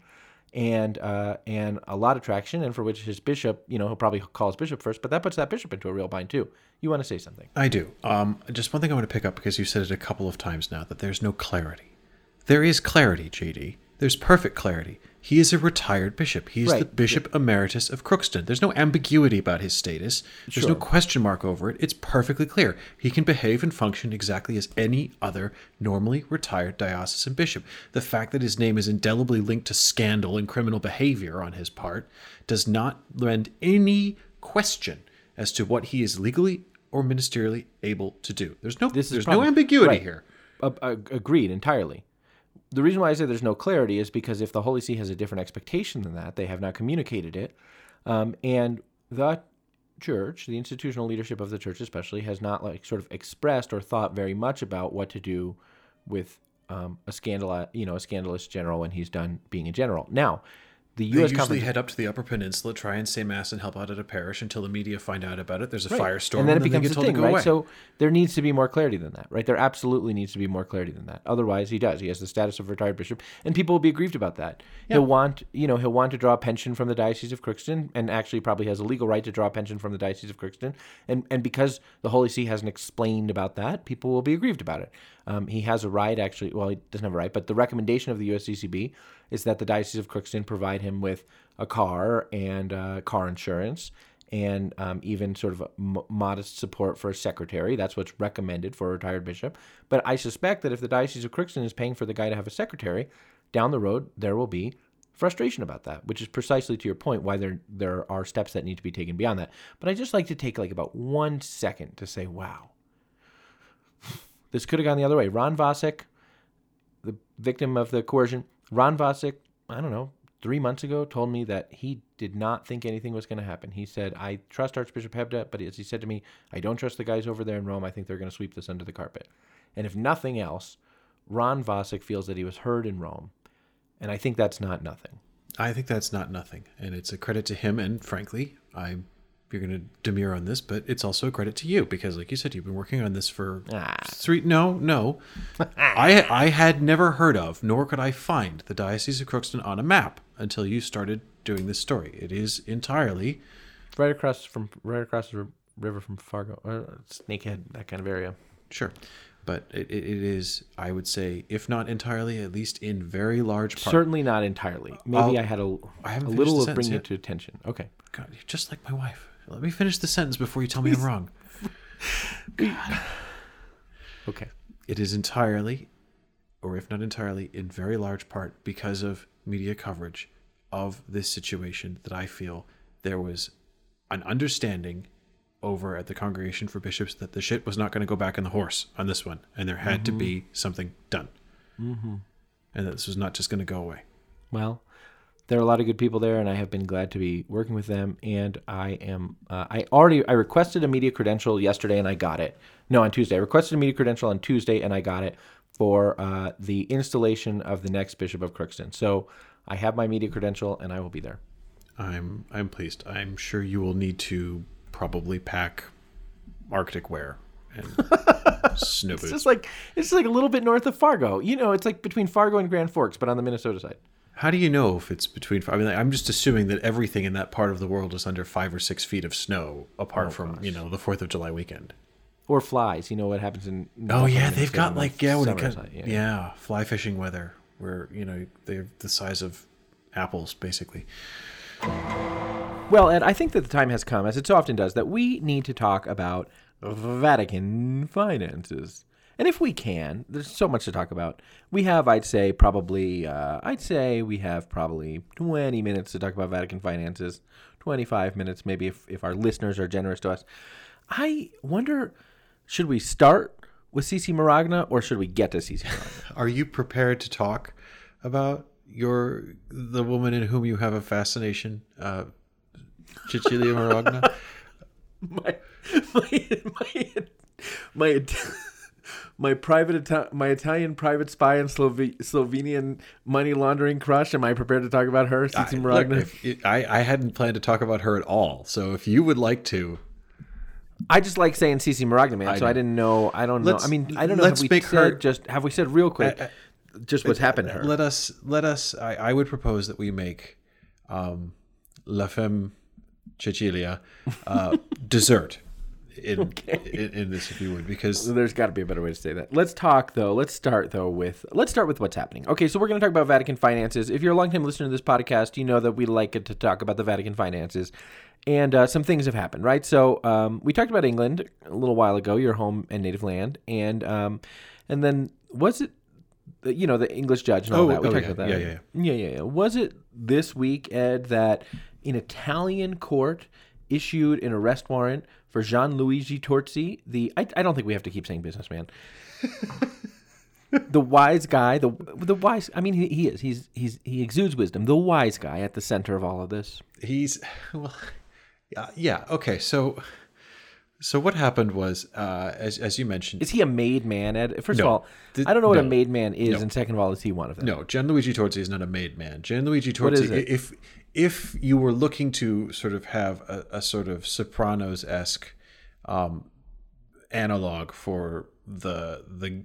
and uh, and a lot of traction, and for which his bishop, you know, he'll probably call his bishop first, but that puts that bishop into a real bind too. You want to say something? I do. Um, just one thing I want to pick up because you said it a couple of times now that there's no clarity. There is clarity, JD. There's perfect clarity. He is a retired bishop. He is the Right. bishop emeritus of Crookston. There's no ambiguity about his status. There's no question mark over it. It's perfectly clear. He can behave and function exactly as any other normally retired diocesan bishop. The fact that his name is indelibly linked to scandal and criminal behavior on his part does not lend any question as to what he is legally or ministerially able to do. There's no This is there's the no ambiguity Right. here. Uh, uh, agreed entirely. The reason why I say there's no clarity is because if the Holy See has a different expectation than that, they have not communicated it, um, and the church, the institutional leadership of the church especially, has not like sort of expressed or thought very much about what to do with um, a scandal, you know, a scandalous general when he's done being a general. Now, the They U.S. usually conference head up to the Upper Peninsula, try and say mass and help out at a parish until the media find out about it. There's a Right. firestorm, and then it they becomes get a told thing, right? away. So there needs to be more clarity than that, right? There absolutely needs to be more clarity than that. Otherwise, he does. He has the status of retired bishop, and people will be aggrieved about that. He'll want, you know, he'll want to draw a pension from the diocese of Crookston, and actually probably has a legal right to draw a pension from the diocese of Crookston. And and because the Holy See hasn't explained about that, people will be aggrieved about it. Um, he has a right, actually. Well, he doesn't have a right, but the recommendation of the USCCB is that the diocese of Crookston provide him with a car and uh, car insurance and um, even sort of modest support for a secretary. That's what's recommended for a retired bishop. But I suspect that if the Diocese of Crookston is paying for the guy to have a secretary, down the road there will be frustration about that, which is precisely to your point why there there are steps that need to be taken beyond that. But I just like to take like about one second to say, wow, this could have gone the other way. Ron Vasek, the victim of the coercion, Ron Vasek, I don't know, three months ago told me that he did not think anything was going to happen. He said, I trust Archbishop Hebda, but as he said to me, I don't trust the guys over there in Rome. I think they're going to sweep this under the carpet. And if nothing else, Ron Vasek feels that he was heard in Rome. And I think that's not nothing. I think that's not nothing, and it's a credit to him. And frankly, I you're going to demur on this, but it's also a credit to you because, like you said, you've been working on this for Ah. three. No, no, I I had never heard of, nor could I find the Diocese of Crookston on a map until you started doing this story. It is entirely Right across from right across the river from Fargo, or Snakehead, that kind of area. sure, but it, it, it is. I would say, if not entirely, at least in very large part. Certainly not entirely. Maybe I'll- I had a, I a haven't little of bringing yet. it to attention. Okay. God, you're just like my wife. Let me finish the sentence before you tell me I'm wrong. Okay. It is entirely, or if not entirely, in very large part because of media coverage of this situation that I feel there was an understanding over at the Congregation for Bishops that the shit was not going to go back on the horse on this one, and there had to be something done. Mm-hmm. And that this was not just going to go away. Well, there are a lot of good people there, and I have been glad to be working with them. And I am, uh, I already, I requested a media credential yesterday, and I got it. No, on Tuesday. I requested a media credential on Tuesday, and I got it for uh, the installation of the next Bishop of Crookston. So I have my media credential, and I will be there. I'm I'm pleased. I'm sure you will need to probably pack Arctic wear and snow It's boots. just like it's like a little bit north of Fargo. You know, it's like between Fargo and Grand Forks, but on the Minnesota side. How do you know if it's between? I mean, like, I'm just assuming that everything in that part of the world is under five or six feet of snow, apart oh, from you know the Fourth of July weekend. Or flies. You know what happens in? Oh yeah, they've got like yeah, when it comes, side, yeah. fly fishing weather where you know they're the size of apples basically. Well, and I think that the time has come, as it so often does, that we need to talk about Vatican finances. And if we can, there's so much to talk about. We have, I'd say, probably, uh, I'd say we have probably 20 minutes to talk about Vatican finances, 25 minutes maybe if, if our listeners are generous to us. I wonder, should we start with Cici Marogna or should we get to Cici Marogna? Are you prepared to talk about your the woman in whom you have a fascination, uh, Cecilia Marogna? my my my my, my private Ita- my Italian private spy and Slove- Slovenian money laundering crush. Am I prepared to talk about her? Cici Look, Marogna? if it- I, I hadn't planned to talk about her at all. So if you would like to, I just like saying Cici Marogna, man. so I didn't know. I don't know. Let's- I mean, I don't know. let's have we make said her- just have we said real quick Uh, just what's happened to her? let us let us. I, I would propose that we make um, La Femme Cecilia uh, dessert in, in in this, if you would, because So there's got to be a better way to say that. Let's talk though. Let's start though with let's start with what's happening. Okay, so we're going to talk about Vatican finances. If you're a longtime listener to this podcast, you know that we like it to talk about the Vatican finances, and uh, some things have happened, right? So um, we talked about England a little while ago, your home and native land, and um, and then was it, you know, the English judge and all Oh, that? We oh, talked yeah, about that. yeah, right? yeah, yeah, yeah. Was it this week, Ed, that an Italian court issued an arrest warrant for Gianluigi Torzi, the I, I don't think we have to keep saying businessman. the wise guy, the the wise I mean he, he is. He's he's he exudes wisdom. The wise guy at the center of all of this. he's well, yeah, yeah. Okay, so so what happened was, uh, as as you mentioned, Is he a made man, Ed? First of all, Th- I don't know what a made man is, No. and second of all, is he one of them? No, Gianluigi Torzi is not a made man. Gianluigi Torzi, if if you were looking to sort of have a, a sort of Sopranos esque um, analog for the the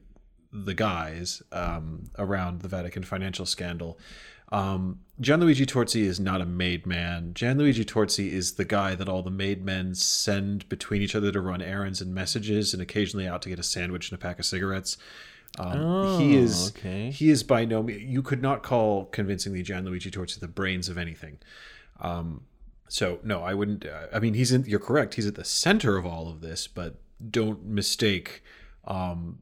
the guys um, around the Vatican financial scandal, um, Gianluigi Torzi is not a made man. Gianluigi Torzi is the guy that all the made men send between each other to run errands and messages, and occasionally out to get a sandwich and a pack of cigarettes. Um, he is Oh, okay. he is by no means. You could not call convincingly Gianluigi Torzi the brains of anything. Um, so no, I wouldn't. Uh, I mean, he's in. You're correct. He's at the center of all of this, but don't mistake. Um,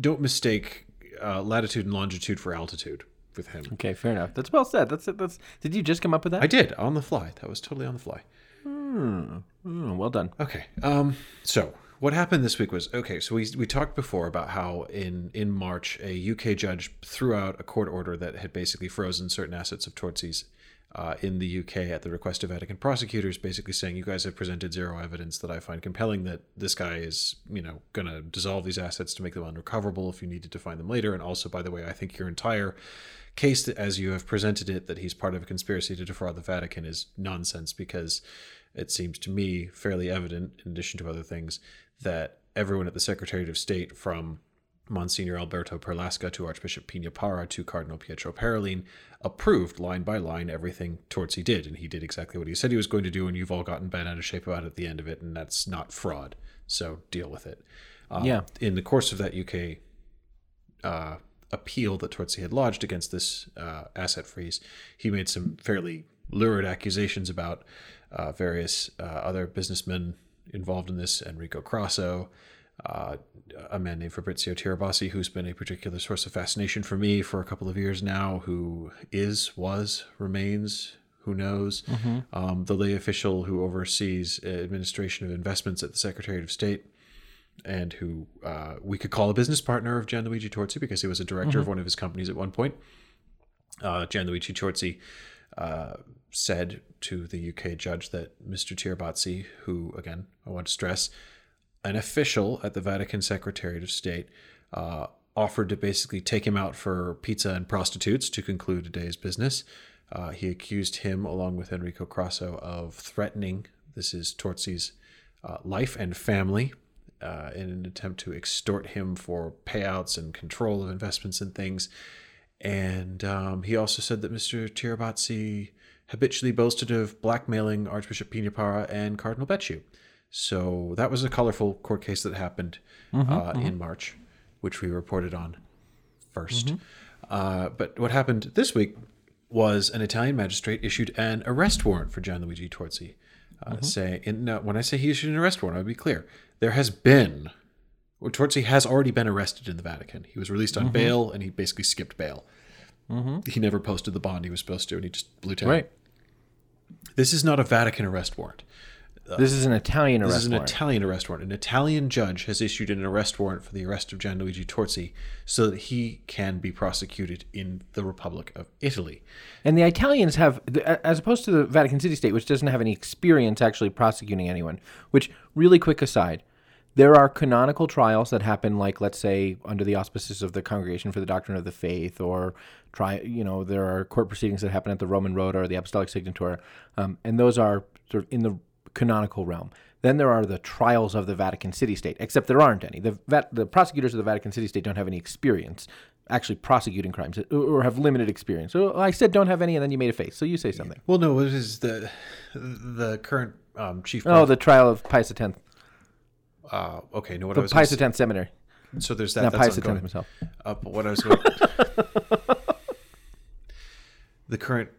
don't mistake uh, latitude and longitude for altitude with him. Okay, fair enough. That's well said. That's it. That's. Did you just come up with that? I did on the fly. That was totally on the fly. Hmm. Hmm, well done. Okay. Um. So what happened this week was okay. So we we talked before about how in in March a UK judge threw out a court order that had basically frozen certain assets of Torzi's. Uh, in the UK, at the request of Vatican prosecutors, basically saying you guys have presented zero evidence that I find compelling that this guy is, you know, going to dissolve these assets to make them unrecoverable if you needed to find them later. And also, by the way, I think your entire case, as you have presented it, that he's part of a conspiracy to defraud the Vatican is nonsense because it seems to me fairly evident, in addition to other things, that everyone at the Secretariat of State, from Monsignor Alberto Perlasca to Archbishop Peña Parra to Cardinal Pietro Parolin, approved line by line everything Torzi did. And he did exactly what he said he was going to do, and you've all gotten bent out of shape about it at the end of it, and that's not fraud. So deal with it. Um, Yeah. In the course of that UK uh, appeal that Torzi had lodged against this uh, asset freeze, he made some fairly lurid accusations about uh, various uh, other businessmen involved in this, Enrico Crasso, uh, a man named Fabrizio Tirabassi, who's been a particular source of fascination for me for a couple of years now, who is, was, remains, who knows, um, the lay official who oversees administration of investments at the Secretariat of State and who uh, we could call a business partner of Gianluigi Torzi because he was a director of one of his companies at one point. Uh, Gianluigi Torzi uh, said to the UK judge that Mr. Tirabassi, who, again, I want to stress, an official at the Vatican Secretariat of State, uh, offered to basically take him out for pizza and prostitutes to conclude a day's business. Uh, he accused him, along with Enrico Crasso, of threatening, this is Torzi's uh, life and family, uh, in an attempt to extort him for payouts and control of investments and things. And um, he also said that Mr. Tirabassi habitually boasted of blackmailing Archbishop Peña Parra and Cardinal Becciu. So that was a colorful court case that happened uh, in March, which we reported on 1st Uh, but what happened this week was an Italian magistrate issued an arrest warrant for Gianluigi Torzi. Uh, Say, and now, when I say he issued an arrest warrant, I'll be clear. There has been, Torzi has already been arrested in the Vatican. He was released on bail, and he basically skipped bail. Mm-hmm. He never posted the bond he was supposed to, and he just blew town. Right. This is not a Vatican arrest warrant. Uh, this is an Italian arrest This is an warrant. Italian arrest warrant. An Italian judge has issued an arrest warrant for the arrest of Gianluigi Torzi so that he can be prosecuted in the Republic of Italy. And the Italians have, as opposed to the Vatican City State, which doesn't have any experience actually prosecuting anyone. Which, really quick aside, there are canonical trials that happen, like let's say under the auspices of the Congregation for the Doctrine of the Faith, or try, you know, there are court proceedings that happen at the Roman Rota or the Apostolic Signatura, um, and those are sort of in the canonical realm. Then there are the trials of the Vatican City State, except there aren't any. The, Vat- the prosecutors of the Vatican City State don't have any experience actually prosecuting crimes or- or have limited experience. So I said don't have any, and then you made a face. So you say something. Well, no, it is the the current um, chief. Oh, the trial of Pius X, uh, okay. No, what I the was Pius X seminary, So there's that. not that's Pius X himself. Uh, but what I was going the current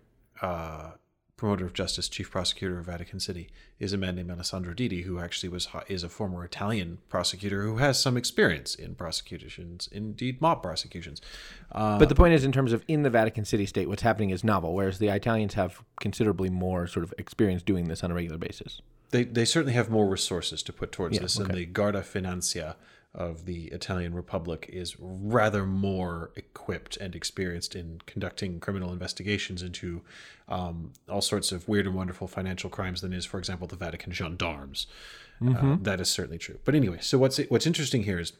uh, promoter of justice, chief prosecutor of Vatican City, is a man named Alessandro Diddi, who actually was is a former Italian prosecutor who has some experience in prosecutions, indeed mob prosecutions. Uh, But the point is, in terms of in the Vatican City State, what's happening is novel, whereas the Italians have considerably more sort of experience doing this on a regular basis. They they certainly have more resources to put towards Yeah, this, and the Guardia Finanza of the Italian Republic is rather more equipped and experienced in conducting criminal investigations into um, all sorts of weird and wonderful financial crimes than is, for example, the Vatican gendarmes. Uh, that is certainly true. But anyway, so what's what's interesting here is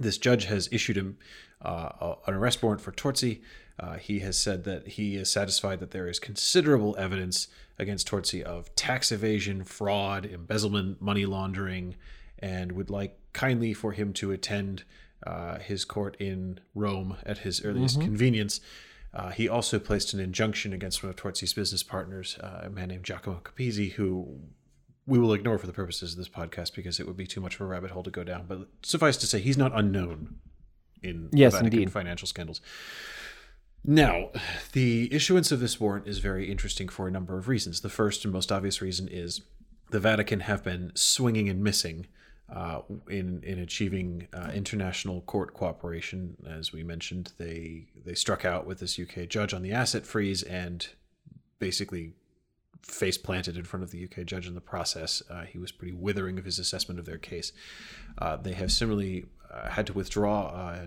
this judge has issued him uh, an arrest warrant for Torzi. Uh, he has said that he is satisfied that there is considerable evidence against Torzi of tax evasion, fraud, embezzlement, money laundering, and would like kindly for him to attend uh, his court in Rome at his earliest convenience. Uh, he also placed an injunction against one of Torzi's business partners, uh, a man named Giacomo Capizzi, who we will ignore for the purposes of this podcast because it would be too much of a rabbit hole to go down. But suffice to say, he's not unknown in Yes, Vatican indeed. financial scandals. Now, the issuance of this warrant is very interesting for a number of reasons. The first and most obvious reason is the Vatican have been swinging and missing uh, in in achieving uh, international court cooperation. As we mentioned, they they struck out with this UK judge on the asset freeze and basically face planted in front of the UK judge in the process. Uh, he was pretty withering of his assessment of their case. Uh, they have similarly uh, had to withdraw uh,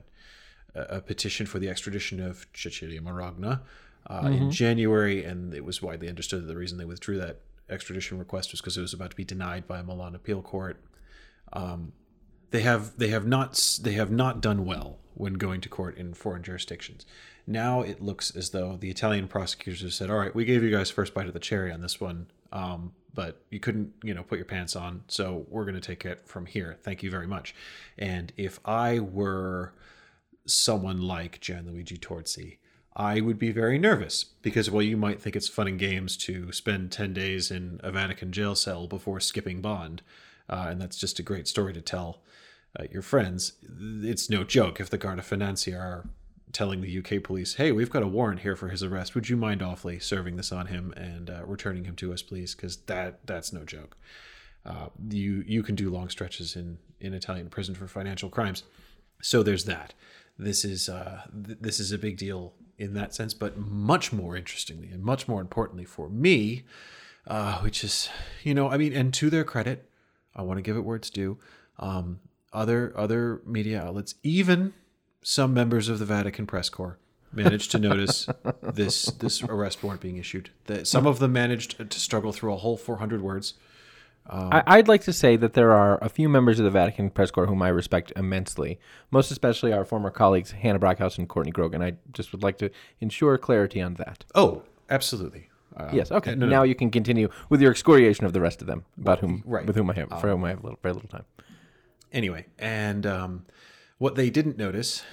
a, petition for the extradition of Cecilia Marogna uh, in January, and it was widely understood that the reason they withdrew that extradition request was because it was about to be denied by a Milan appeal court. Um, they have they have not they have not done well when going to court in foreign jurisdictions. Now it looks as though the Italian prosecutors have said, "All right, we gave you guys first bite of the cherry on this one. um, but you couldn't, you know, put your pants on. So we're going to take it from here. Thank you very much. And if I were someone like Gianluigi Torzi, I would be very nervous because, while you might think it's fun and games to spend 10 days in a Vatican jail cell before skipping Bond. Uh, and that's just a great story to tell uh, your friends. It's no joke if the Guardia Financiera are telling the UK police, "Hey, we've got a warrant here for his arrest. Would you mind awfully serving this on him and uh, returning him to us, please? Because that that's no joke. Uh, you you can do long stretches in in Italian prison for financial crimes. So there's that. This is uh, th- this is a big deal in that sense, but much more interestingly and much more importantly for me, uh, which is you know I mean, and to their credit, I want to give it where it's due. Um, other other media outlets, even some members of the Vatican press corps managed to notice this this arrest warrant being issued. That some of them managed to struggle through a whole 400 words. I, I'd like to say that there are a few members of the Vatican press corps whom I respect immensely, most especially our former colleagues Hannah Brockhaus and Courtney Grogan. I just would like to ensure clarity on that. Oh, absolutely. Uh, Yes. Okay. no, no. Now you can continue with your excoriation of the rest of them, about whom, right. with whom I have, for whom I have little, very little time. anyway, and um, what they didn't notice,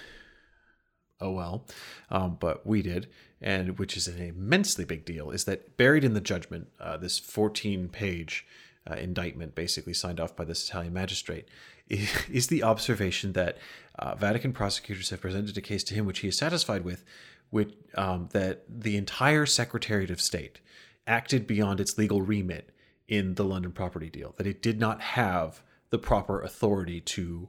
oh well, um, but we did, and which is an immensely big deal, is that buried in the judgment, uh, this 14 page uh, indictment, basically signed off by this Italian magistrate, is the observation that uh, Vatican prosecutors have presented a case to him which he is satisfied with, which, um, that the entire Secretariat of State acted beyond its legal remit in the London property deal, that it did not have the proper authority to,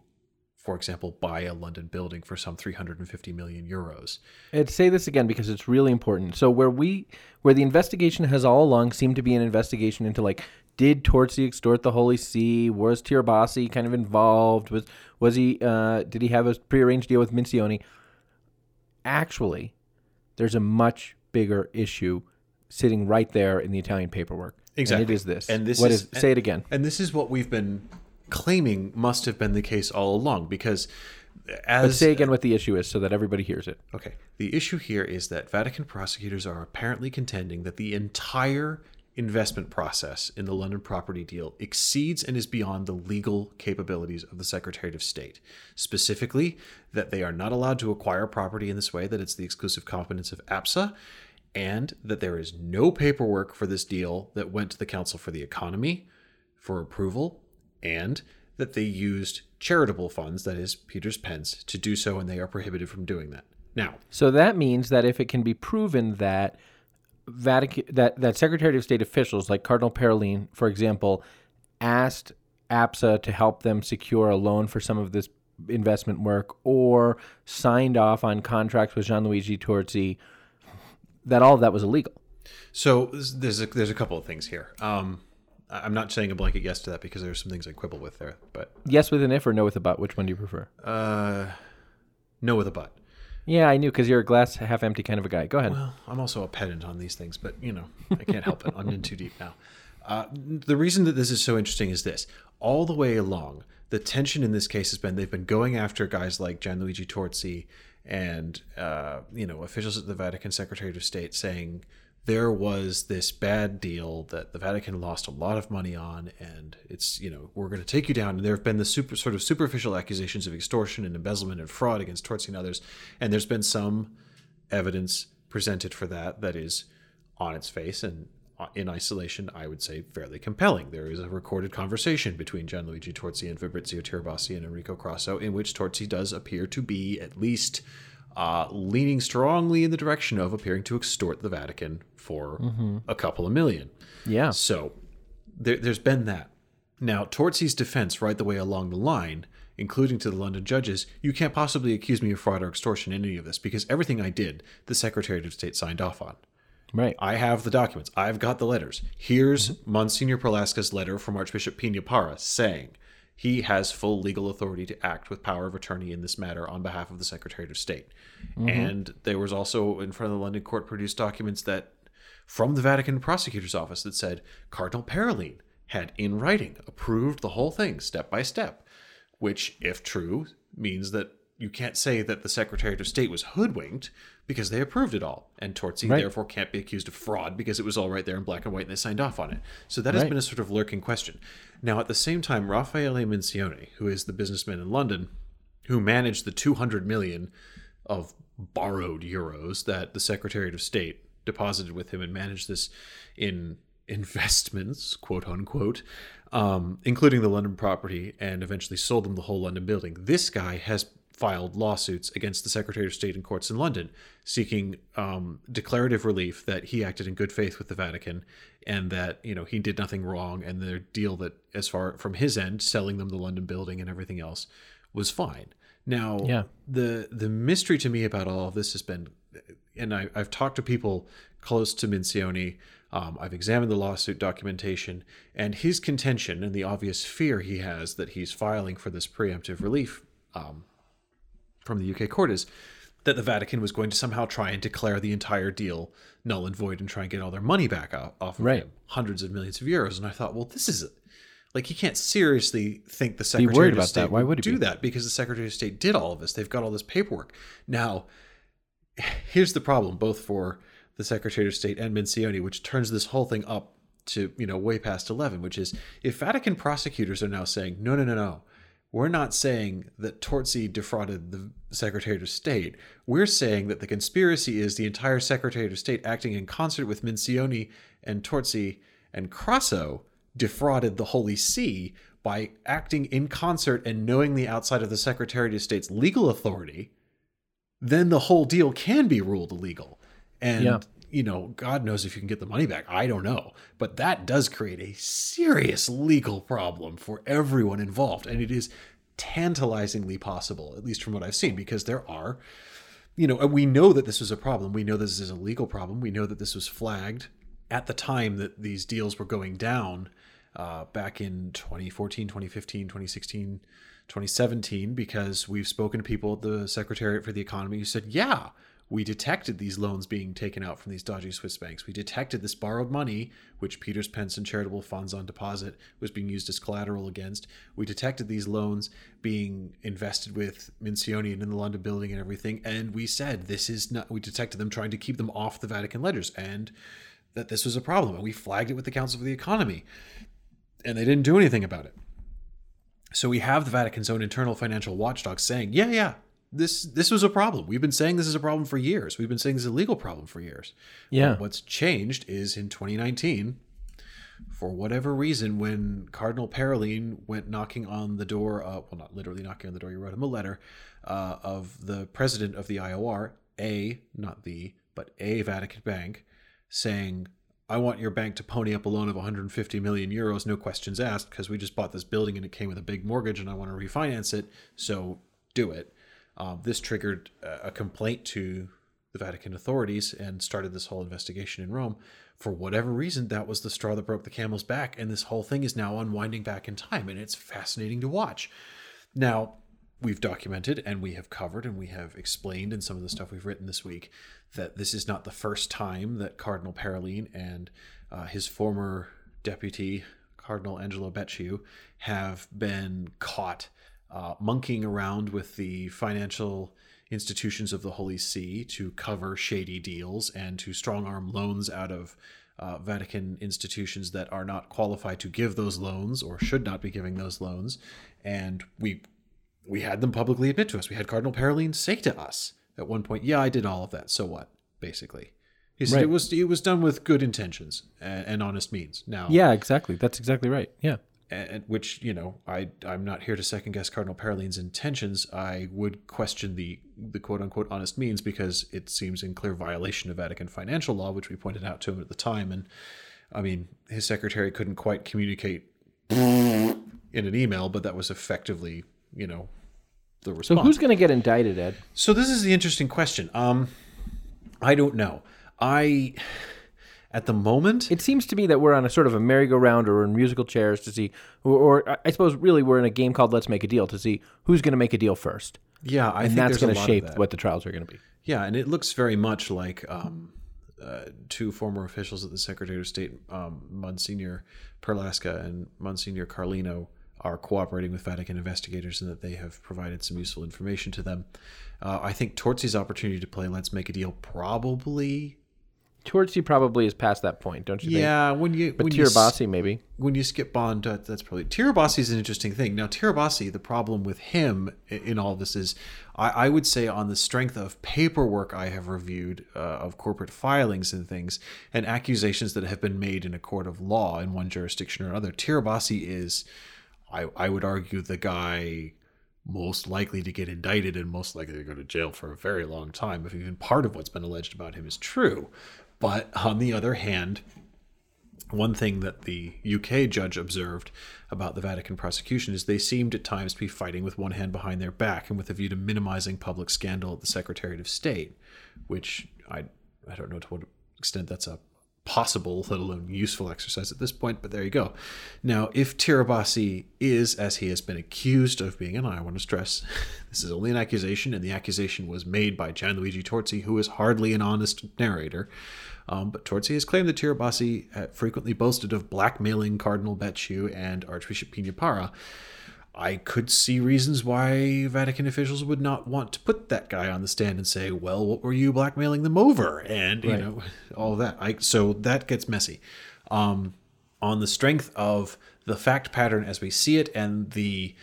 for example, buy a London building for some 350 million euros. I'd say this again because it's really important. So where we where the investigation has all along seemed to be an investigation into like did Torzi extort the Holy See? Was Tirabassi kind of involved? Was was he uh, did he have a prearranged deal with Mincione? Actually, there's a much bigger issue sitting right there in the Italian paperwork. And Exactly. it is this. And this What is- say it again. And this is what we've been claiming must have been the case all along because But as say again what the issue is so that everybody hears it. Okay. The issue here is that Vatican prosecutors are apparently contending that the entire investment process in the London property deal exceeds and is beyond the legal capabilities of the Secretary of State. Specifically, that they are not allowed to acquire property in this way, that it's the exclusive competence of APSA, and that there is no paperwork for this deal that went to the Council for the Economy for approval, and that they used charitable funds, that is, Peter's Pence, to do so, and they are prohibited from doing that. Now, So that means that if it can be proven that Vatican that that Secretary of State officials like Cardinal Parolin, for example, asked APSA to help them secure a loan for some of this investment work or signed off on contracts with Gianluigi Torzi, that all of that was illegal. so there's a, there's a couple of things here. Um, I'm not saying a blanket yes to that because there's some things I quibble with there, but Yes with an if or no with a but. Which one do you prefer? uh, no with a but. Yeah, I knew because you're a glass half empty kind of a guy. Go ahead. Well, I'm also a pedant on these things, but you know, I can't help it. I'm in too deep now. Uh, the reason that this is so interesting is this: all the way along, the tension in this case has been they've been going after guys like Gianluigi Torzi and uh, you know officials at the Vatican Secretary of State saying there was this bad deal that the Vatican lost a lot of money on, and it's you know we're going to take you down. And there have been the super sort of superficial accusations of extortion and embezzlement and fraud against Torzi and others, and there's been some evidence presented for that that is on its face and uh, in isolation, I would say fairly compelling. There is a recorded conversation between Gianluigi Torzi and Fabrizio Tirabassi and Enrico Crasso, in which Torzi does appear to be at least uh, leaning strongly in the direction of appearing to extort the Vatican for a couple of million. yeah. So there, there's been that. Now, Torzi's defense, right the way along the line, including to the London judges, you can't possibly accuse me of fraud or extortion in any of this because everything I did, the Secretary of State signed off on. Right. I have the documents. I've got the letters. Here's Monsignor Perlasca's letter from Archbishop Peña Parra saying he has full legal authority to act with power of attorney in this matter on behalf of the Secretary of State. Mm-hmm. And there was also in front of the London court produced documents that from the Vatican prosecutor's office that said Cardinal Parolin had in writing approved the whole thing step by step, which, if true, means that you can't say that the Secretary of State was hoodwinked because they approved it all, and Torzi Right. therefore can't be accused of fraud because it was all right there in black and white and they signed off on it. So that has been a sort of lurking question. Now, at the same time, Raffaele Mincione, who is the businessman in London, who managed the 200 million of borrowed euros that the Secretary of State deposited with him and managed this in investments, quote unquote, um, including the London property, and eventually sold them the whole London building. This guy has filed lawsuits against the Secretary of State in courts in London, seeking um, declarative relief that he acted in good faith with the Vatican and that you know he did nothing wrong, and the deal that, as far from his end, selling them the London building and everything else was fine. Now, Yeah. the the mystery to me about all of this has been, and I, I've talked to people close to Mincione. Um, I've examined the lawsuit documentation, and his contention and the obvious fear he has that he's filing for this preemptive relief um, from the UK court is that the Vatican was going to somehow try and declare the entire deal null and void and try and get all their money back off, off of Right. him, hundreds of millions of euros. And I thought, well, this is like he can't seriously think the Secretary worried of about State that. Why would he do be? that because the Secretary of State did all of this. They've got all this paperwork. Now, here's the problem, both for the Secretary of State and Mincione, which turns this whole thing up to you know way past eleven, which is if Vatican prosecutors are now saying no, no, no, no, we're not saying that Torzi defrauded the Secretary of State. We're saying that the conspiracy is the entire Secretary of State acting in concert with Mincione and Torzi and Crasso defrauded the Holy See by acting in concert and knowingly outside of the Secretary of State's legal authority then the whole deal can be ruled illegal. And Yeah. You know, God knows if you can get the money back. I don't know. But that does create a serious legal problem for everyone involved. And it is tantalizingly possible, at least from what I've seen, because there are, you know, we know that this was a problem. We know this is a legal problem. We know that this was flagged at the time that these deals were going down uh, back in 2014, 2015, 2016, 2017, because we've spoken to people at the Secretariat for the Economy who said, yeah, we detected these loans being taken out from these dodgy Swiss banks. We detected this borrowed money, which Peter's Pence and charitable funds on deposit was being used as collateral against. We detected these loans being invested with Mincione and in the London building and everything. And we said, this is not, we detected them trying to keep them off the Vatican ledgers and that this was a problem. And we flagged it with the Council for the Economy. And they didn't do anything about it. So we have the Vatican's own internal financial watchdog saying, yeah, yeah, this this was a problem. We've been saying this is a problem for years. We've been saying this is a legal problem for years. Yeah. But what's changed is in 2019, for whatever reason, when Cardinal Parolin went knocking on the door, uh, well, not literally knocking on the door, you wrote him a letter uh, of the president of the IOR, a not the, but a Vatican bank, saying, I want your bank to pony up a loan of 150 million euros, no questions asked, because we just bought this building and it came with a big mortgage and I want to refinance it, so do it. Um, this triggered a complaint to the Vatican authorities and started this whole investigation in Rome. For whatever reason, that was the straw that broke the camel's back, and this whole thing is now unwinding back in time, and it's fascinating to watch. Now, we've documented and we have covered and we have explained in some of the stuff we've written this week that this is not the first time that Cardinal Parolin and uh, his former deputy, Cardinal Angelo Becciu, have been caught uh, monkeying around with the financial institutions of the Holy See to cover shady deals and to strong arm loans out of uh, Vatican institutions that are not qualified to give those loans or should not be giving those loans. And we we had them publicly admit to us. We had Cardinal Parolin say to us at one point, "Yeah, I did all of that. So what?" Basically, he said Right. it was it was done with good intentions and, and honest means. Now, Yeah, exactly. That's exactly right. Yeah. And which you know I I'm not here to second guess Cardinal Parolin's intentions. I would question the the quote unquote honest means because it seems in clear violation of Vatican financial law, which we pointed out to him at the time. And I mean, his secretary couldn't quite communicate in an email, but that was effectively you know the response. So who's going to get indicted, Ed? So this is the interesting question. Um, I don't know. I at the moment It seems to me that we're on a sort of a merry-go-round or in musical chairs to see, or, or I- suppose really we're in a game called Let's Make a Deal to see who's going to make a deal first. yeah, I And think that's going to shape what the trials are going to be. Yeah, and it looks very much like um, uh, two former officials at the Secretary of State, um, Monsignor Perlasca and Monsignor Carlino, are cooperating with Vatican investigators and that they have provided some useful information to them. Uh, I think Torzi's opportunity to play Let's Make a Deal probably. Torzi probably is past that point, don't you think? Yeah, when you But when you maybe. when you skip Bond, uh, that's probably Tirabassi is an interesting thing. Now, Tirabassi, the problem with him in all this is, I, I would say, on the strength of paperwork I have reviewed uh, of corporate filings and things, and accusations that have been made in a court of law in one jurisdiction or another, Tirabassi is, I, I would argue, the guy most likely to get indicted and most likely to go to jail for a very long time if even part of what's been alleged about him is true. But on the other hand, one thing that the UK judge observed about the Vatican prosecution is they seemed at times to be fighting with one hand behind their back and with a view to minimizing public scandal at the Secretariat of State, which I I don't know to what extent that's a possible, let alone useful exercise at this point, but there you go. Now, if Tirabassi is, as he has been accused of being, and I want to stress, this is only an accusation, and the accusation was made by Gianluigi Torzi, who is hardly an honest narrator. Um, but Torzi has claimed that Tirabassi uh, frequently boasted of blackmailing Cardinal Becciu and Archbishop Peña Parra. I could see reasons why Vatican officials would not want to put that guy on the stand and say, "Well, what were you blackmailing them over?" and you know all of that. I so that gets messy. Um, on the strength of the fact pattern as we see it and the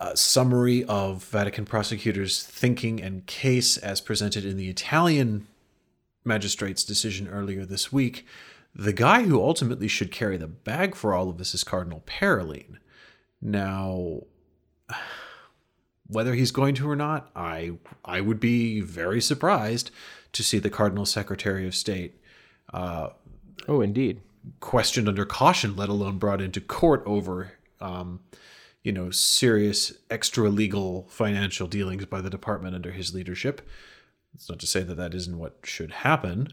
uh, summary of Vatican prosecutors' thinking and case as presented in the Italian magistrate's decision earlier this week, the guy who ultimately should carry the bag for all of this is Cardinal Parolin. Now, whether he's going to or not, I I would be very surprised to see the Cardinal Secretary of State Oh, indeed. questioned under caution, let alone brought into court over, um, you know, serious extra legal financial dealings by the department under his leadership. It's not to say that that isn't what should happen,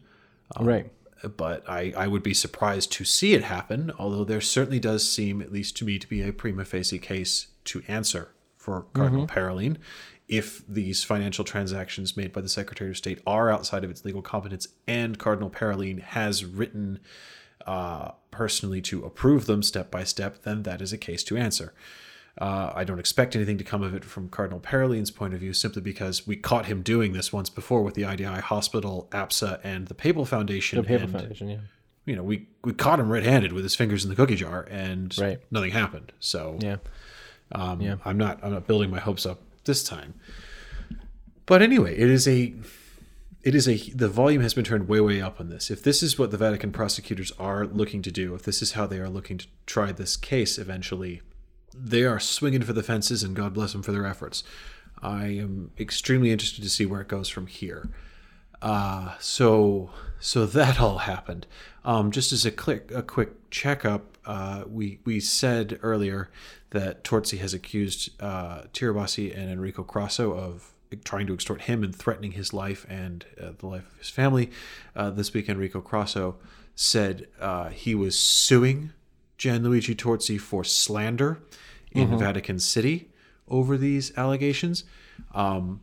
right. But I, I would be surprised to see it happen, although there certainly does seem, at least to me, to be a prima facie case to answer for Cardinal Parolin if these financial transactions made by the Secretary of State are outside of its legal competence and Cardinal Parolin has written uh, personally to approve them step by step, then that is a case to answer. Uh, I don't expect anything to come of it from Cardinal Parolin's point of view, simply because we caught him doing this once before with the IDI Hospital, APSA, and the Papal Foundation. The Paper and, Foundation, yeah. You know, we we caught him red-handed with his fingers in the cookie jar, and Right. nothing happened. So Yeah. um, Yeah. I'm not I'm not building my hopes up this time. But anyway, it is a it is a the volume has been turned way way up on this. If this is what the Vatican prosecutors are looking to do, if this is how they are looking to try this case eventually, they are swinging for the fences, and God bless them for their efforts. I am extremely interested to see where it goes from here. Uh, so so that all happened. Um, just as a quick a quick checkup, uh, we we said earlier that Torzi has accused uh, Tirabassi and Enrico Crasso of trying to extort him and threatening his life and uh, the life of his family. Uh, this week, Enrico Crasso said uh, he was suing Gianluigi Torzi for slander in Vatican City over these allegations. Um,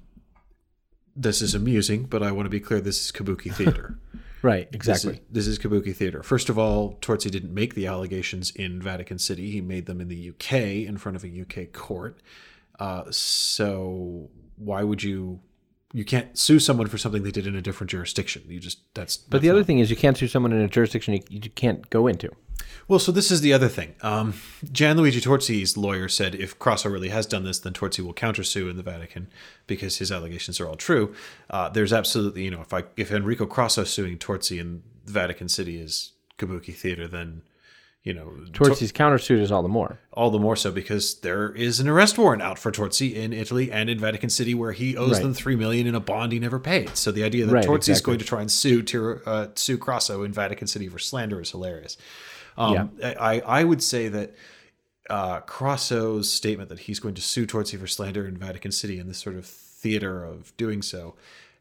this is amusing, but I want to be clear this is Kabuki theater. Right. This Exactly. is, this is Kabuki theater. First of all, Torzi didn't make the allegations in Vatican City. He made them in the UK in front of a UK court. Uh, so why would you? You can't sue someone for something they did in a different jurisdiction. You just that's. But the other thing is, you can't sue someone in a jurisdiction you, you can't go into. Well, so this is the other thing. Um, Gianluigi Torzi's lawyer said if Crasso really has done this, then Torzi will countersue in the Vatican because his allegations are all true. Uh, there's absolutely, you know, if I if Enrico Crasso suing Torzi in the Vatican City is Kabuki theater, then you know, Torzi's countersuit is all the more. all the more so because there is an arrest warrant out for Torzi in Italy and in Vatican City where he owes Right. them three million in a bond he never paid. So the idea that Right, Torzi is exactly. going to try and sue uh, sue Crasso in Vatican City for slander is hilarious. Um, I I would say that uh, Crasso's statement that he's going to sue Torzi for slander in Vatican City and this sort of theater of doing so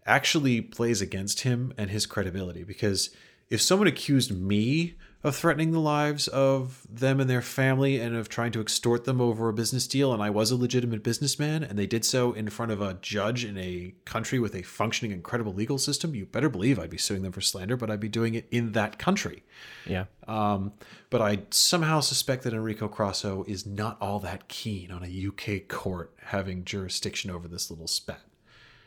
actually plays against him and his credibility. Because if someone accused me of threatening the lives of them and their family and of trying to extort them over a business deal. And I was a legitimate businessman, and they did so in front of a judge in a country with a functioning and credible legal system. You better believe I'd be suing them for slander, but I'd be doing it in that country. Yeah. Um, but I somehow suspect that Enrico Crasso is not all that keen on a UK court having jurisdiction over this little spat.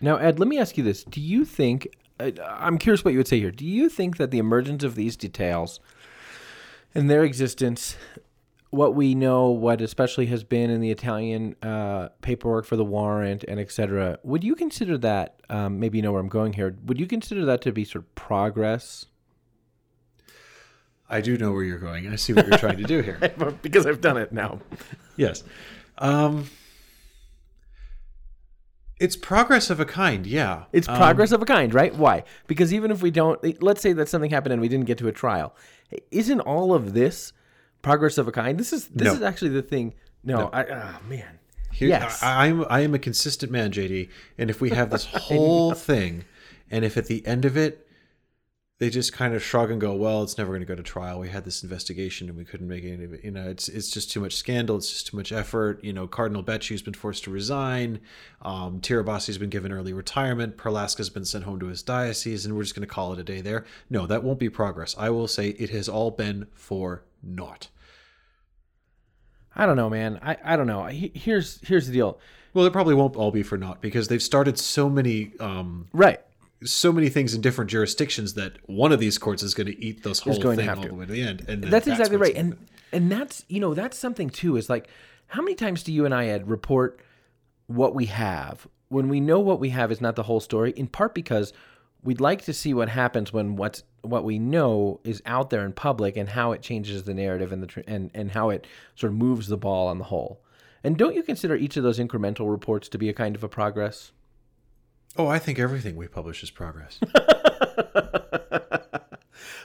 Now, Ed, let me ask you this: Do you think? Uh, I'm curious what you would say here. Do you think that the emergence of these details and their existence, what we know, what especially has been in the Italian uh, paperwork for the warrant and et cetera, would you consider that? Um, maybe you know where I'm going here. Would you consider that to be sort of progress? I do know where you're going. I see what you're trying to do here. because I've done it now. Yes. Um, it's progress of a kind, yeah. It's Um, progress of a kind, right? Why? Because even if we don't, let's say that something happened and we didn't get to a trial, isn't all of this progress of a kind? This is this No. is actually the thing. No, I oh man. Here, yes. I, I'm I am a consistent man, JD. And if we have this whole thing, and if at the end of it, they just kind of shrug and go, "Well, it's never going to go to trial. We had this investigation, and we couldn't make any of it. You know, it's it's just too much scandal. It's just too much effort. You know, Cardinal Becciu's been forced to resign. Um, Tirabassi's been given early retirement. Perlasca's been sent home to his diocese, and we're just going to call it a day there. No, that won't be progress. I will say it has all been for naught. I don't know, man. I, I don't know. Here's here's the deal. Well, it probably won't all be for naught because they've started so many um, Right. So many things in different jurisdictions that one of these courts is going to eat this whole going thing all to. the way to the end. And then That's exactly right. And and that's you know that's something too. Is like how many times do you and I Ed report what we have when we know what we have is not the whole story? In part because we'd like to see what happens when what's what we know is out there in public and how it changes the narrative and the and and how it sort of moves the ball on the whole. And don't you consider each of those incremental reports to be a kind of a progress? Oh, I think everything we publish is progress.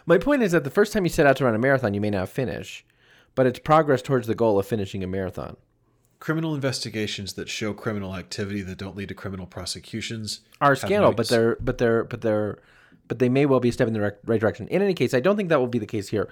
My point is that the first time you set out to run a marathon, you may not finish, but it's progress towards the goal of finishing a marathon. criminal investigations that show criminal activity that don't lead to criminal prosecutions are a scandal, but they're but they're but they're but they may well be a step in the right direction. In any case, I don't think that will be the case here,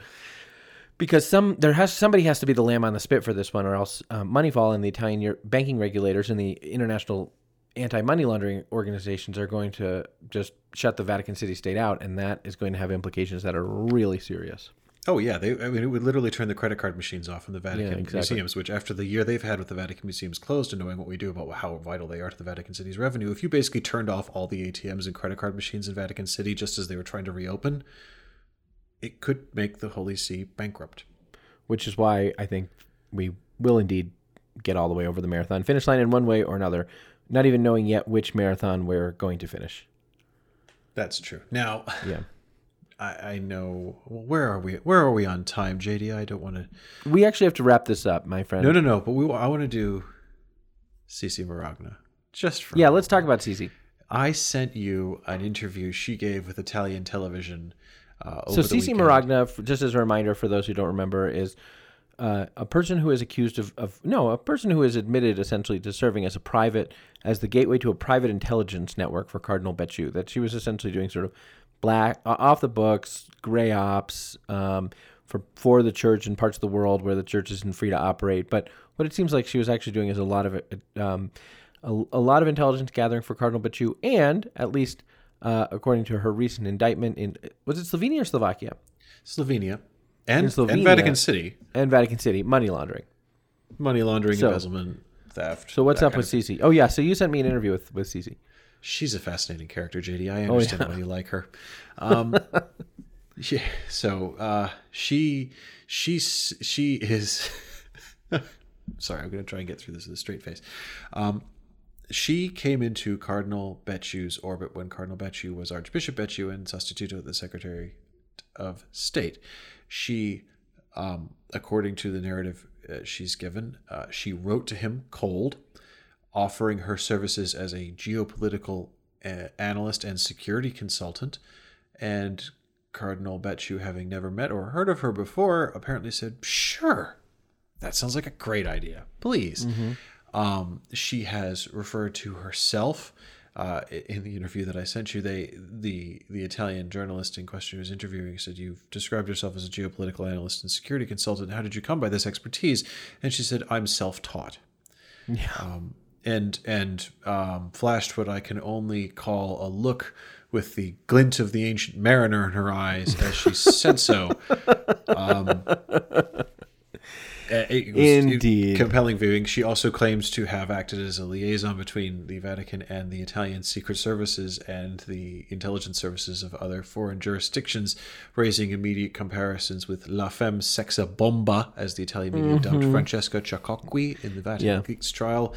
because some there has somebody has to be the lamb on the spit for this one, or else uh, Moneyval and the Italian banking regulators and the international anti-money laundering organizations are going to just shut the Vatican City state out, and that is going to have implications that are really serious. Oh yeah, they. I mean, it would literally turn the credit card machines off in the Vatican Yeah, exactly. museums. Which, after the year they've had with the Vatican museums closed, and knowing what we do about how vital they are to the Vatican City's revenue, if you basically turned off all the ATMs and credit card machines in Vatican City just as they were trying to reopen, it could make the Holy See bankrupt. which is why I think we will indeed get all the way over the marathon finish line in one way or another, not even knowing yet which marathon we're going to finish. That's true. Now, Yeah. I, I know. Well, where are we? Where are we on time, JD? I don't want to. We actually have to wrap this up, my friend. No, no, no. But we. I want to do Cici Marogna just for. Yeah, let's talk about Cece. I sent you an interview she gave with Italian television. Uh, So Cece. Marogna, just as a reminder for those who don't remember, is uh, a person who is accused of, of no, a person who is admitted essentially to serving as a private, as the gateway to a private intelligence network for Cardinal Becciu. That she was essentially doing sort of black, uh, off the books, gray ops um, for for the church in parts of the world where the church isn't free to operate. But what it seems like she was actually doing is a lot of. Um, a, a lot of intelligence gathering for Cardinal Becciu, and at least uh, according to her recent indictment in was it Slovenia or Slovakia Slovenia, and, Slovenia. and Vatican City, and Vatican City money laundering. money laundering, So- embezzlement, theft. So what's up with of- Cece? Oh yeah, so you sent me an interview with with Cece. She's a fascinating character, JD. I Oh, understand why you like her. Um, yeah, so uh, she she's she is. sorry, I'm going to try and get through this with a straight face. Um, she came into Cardinal Becciu's orbit when Cardinal Becciu was Archbishop Becciu and Sostituto the Secretary of State. She, um, according to the narrative uh, she's given, uh, she wrote to him cold, offering her services as a geopolitical uh, analyst and security consultant. And Cardinal Becciu, having never met or heard of her before, apparently said, Sure, that sounds like a great idea. Please. Um, she has referred to herself uh, in the interview that I sent you, they the the Italian journalist in question who was interviewing said, "You've described yourself as a geopolitical analyst and security consultant. How did you come by this expertise?" And she said, "I'm self-taught." Yeah. Um, and and um, flashed what I can only call a look with the glint of the ancient mariner in her eyes as she said so. Um, it was Indeed. compelling viewing. She also claims to have acted as a liaison between the Vatican and the Italian secret services and the intelligence services of other foreign jurisdictions, raising immediate comparisons with La Femme Sexa Bomba, as the Italian media dubbed Francesca Chaouqui in the Vatican Yeah. leaks trial.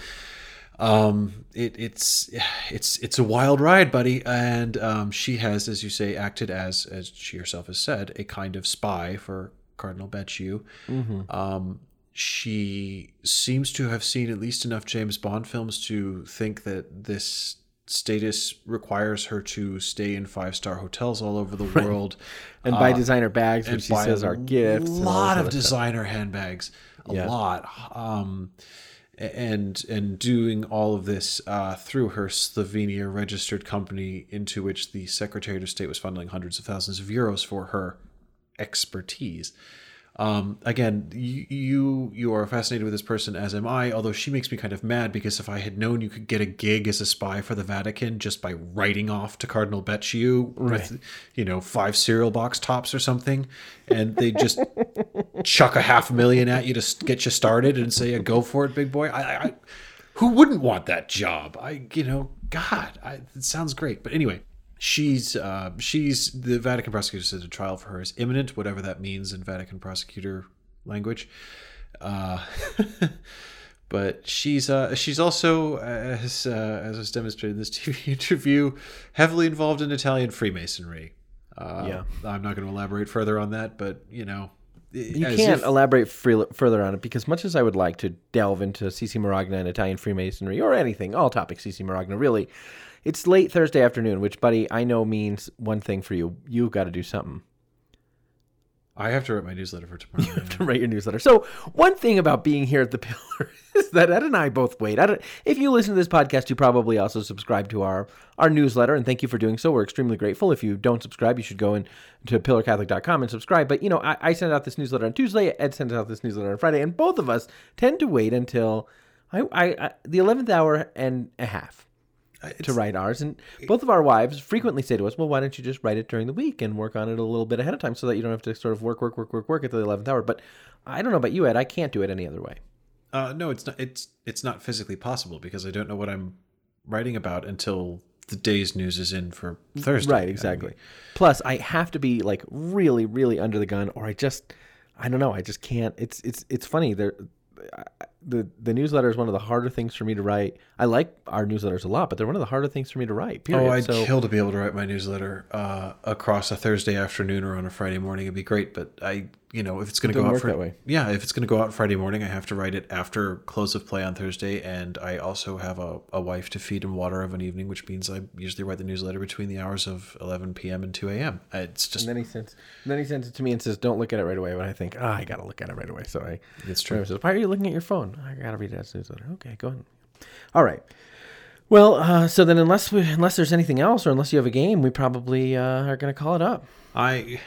Um, it, it's it's it's a wild ride, buddy. And um, she has, as you say, acted as as she herself has said, a kind of spy for Cardinal Becciu. Um, she seems to have seen at least enough James Bond films to think that this status requires her to stay in five star hotels all over the world And buy designer bags, which she says are gifts. A lot of other stuff. designer handbags, a Yeah. lot, um, and and doing all of this uh, through her Slovenia registered company, into which the Secretary of State was funneling hundreds of thousands of euros for her expertise. Um, again, you, you are fascinated with this person, as am I. Although she makes me kind of mad because if I had known you could get a gig as a spy for the Vatican just by writing off to Cardinal Becciu with, you know, five cereal box tops or something, and they just chuck a half million at you to get you started and say, "Go for it, big boy." I, I, I who wouldn't want that job? I, you know, God, I, it sounds great. But anyway, she's uh, she's the Vatican prosecutor says a trial for her is imminent, whatever that means in Vatican prosecutor language. Uh, but she's uh, she's also as uh, as was demonstrated in this TV interview, heavily involved in Italian Freemasonry. Uh, Yeah. I'm not going to elaborate further on that, but you know, You can't elaborate free, further on it because, much as I would like to delve into CC Marogna and Italian Freemasonry or anything, all topics CC Marogna, really, it's late Thursday afternoon, which, buddy, I know means one thing for you. You've got to do something. I have to write my newsletter for tomorrow. You have to write your newsletter. So one thing about being here at the Pillar is that Ed and I both wait. I don't, if you listen to this podcast, you probably also subscribe to our our newsletter, and thank you for doing so. We're extremely grateful. If you don't subscribe, you should go in to pillarcatholic.com and subscribe. But you know, I, I send out this newsletter on Tuesday. Ed sends out this newsletter on Friday, and both of us tend to wait until I, I, I the eleventh hour and a half to write ours. And both of our wives frequently say to us, well, why don't you just write it during the week and work on it a little bit ahead of time so that you don't have to sort of work, work, work, work, work at the 11th hour. But I don't know about you, Ed. I can't do it any other way. Uh, no, it's not. It's it's not physically possible because I don't know what I'm writing about until the day's news is in for Thursday. Right, exactly. Plus, I have to be like really, really under the gun, or I just, I don't know, I just can't. It's it's it's funny. There, I- the the newsletter is one of the harder things for me to write. I like our newsletters a lot, but they're one of the harder things for me to write. Period. Oh, I'd so, kill to be able to write my newsletter uh, across a Thursday afternoon or on a Friday morning. It'd be great, but I, you know, if it's going to go out for that way. yeah, if it's going to go out Friday morning, I have to write it after close of play on Thursday, and I also have a, a wife to feed and water of an evening, which means I usually write the newsletter between the hours of 11 p.m. and 2 a.m. It's just And then he sends, then he sends it to me and says, "Don't look at it right away." But I think, ah, I gotta look at it right away. So I, It's true. Says, "Why are you looking at your phone?" I gotta read Ed's newsletter. Okay, go ahead. All right. Well, uh, so then unless we, unless there's anything else, or unless you have a game, we probably uh, are gonna call it up. I,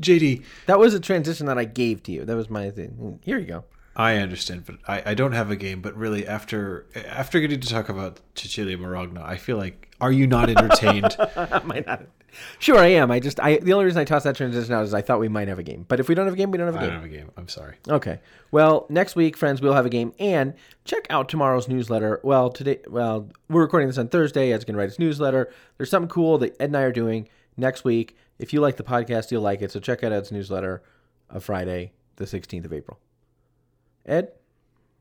JD, That was a transition that I gave to you. That was my thing. Here you go. I understand, but I, I don't have a game. But really, after after getting to talk about Cecilia Marogna, I feel like are you not entertained? Am I not. Sure, I am. I just, I the only reason I tossed that transition out is I thought we might have a game. But if we don't have a game, we don't have a I game. don't have a game. I'm sorry. Okay. Well, next week, friends, we'll have a game. And check out tomorrow's newsletter. Well, today, well, we're recording this on Thursday. Ed's going to write his newsletter. There's something cool that Ed and I are doing next week. If you like the podcast, you'll like it. So check out Ed's newsletter of Friday, the 16th of April. Ed,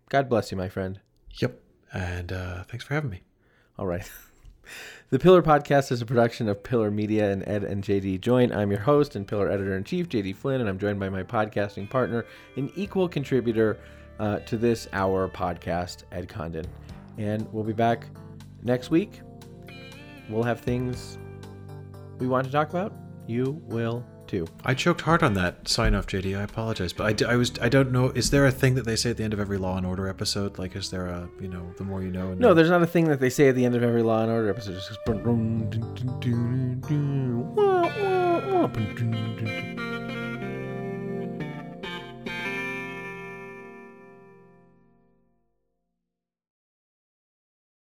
God bless you, my friend. Yep. And uh, thanks for having me. All right. The Pillar Podcast is a production of Pillar Media and Ed and JD Join. I'm your host and Pillar Editor in Chief, JD Flynn, and I'm joined by my podcasting partner, an equal contributor uh, to this hour podcast, Ed Condon. And we'll be back next week. We'll have things we want to talk about. You will too. I choked hard on that sign off, JD. I apologize, but I, d- I was I don't know. Is there a thing that they say at the end of every Law and Order episode? Like, is there a you know the more you know? No, there's not a thing that they say at the end of every Law and Order episode. It just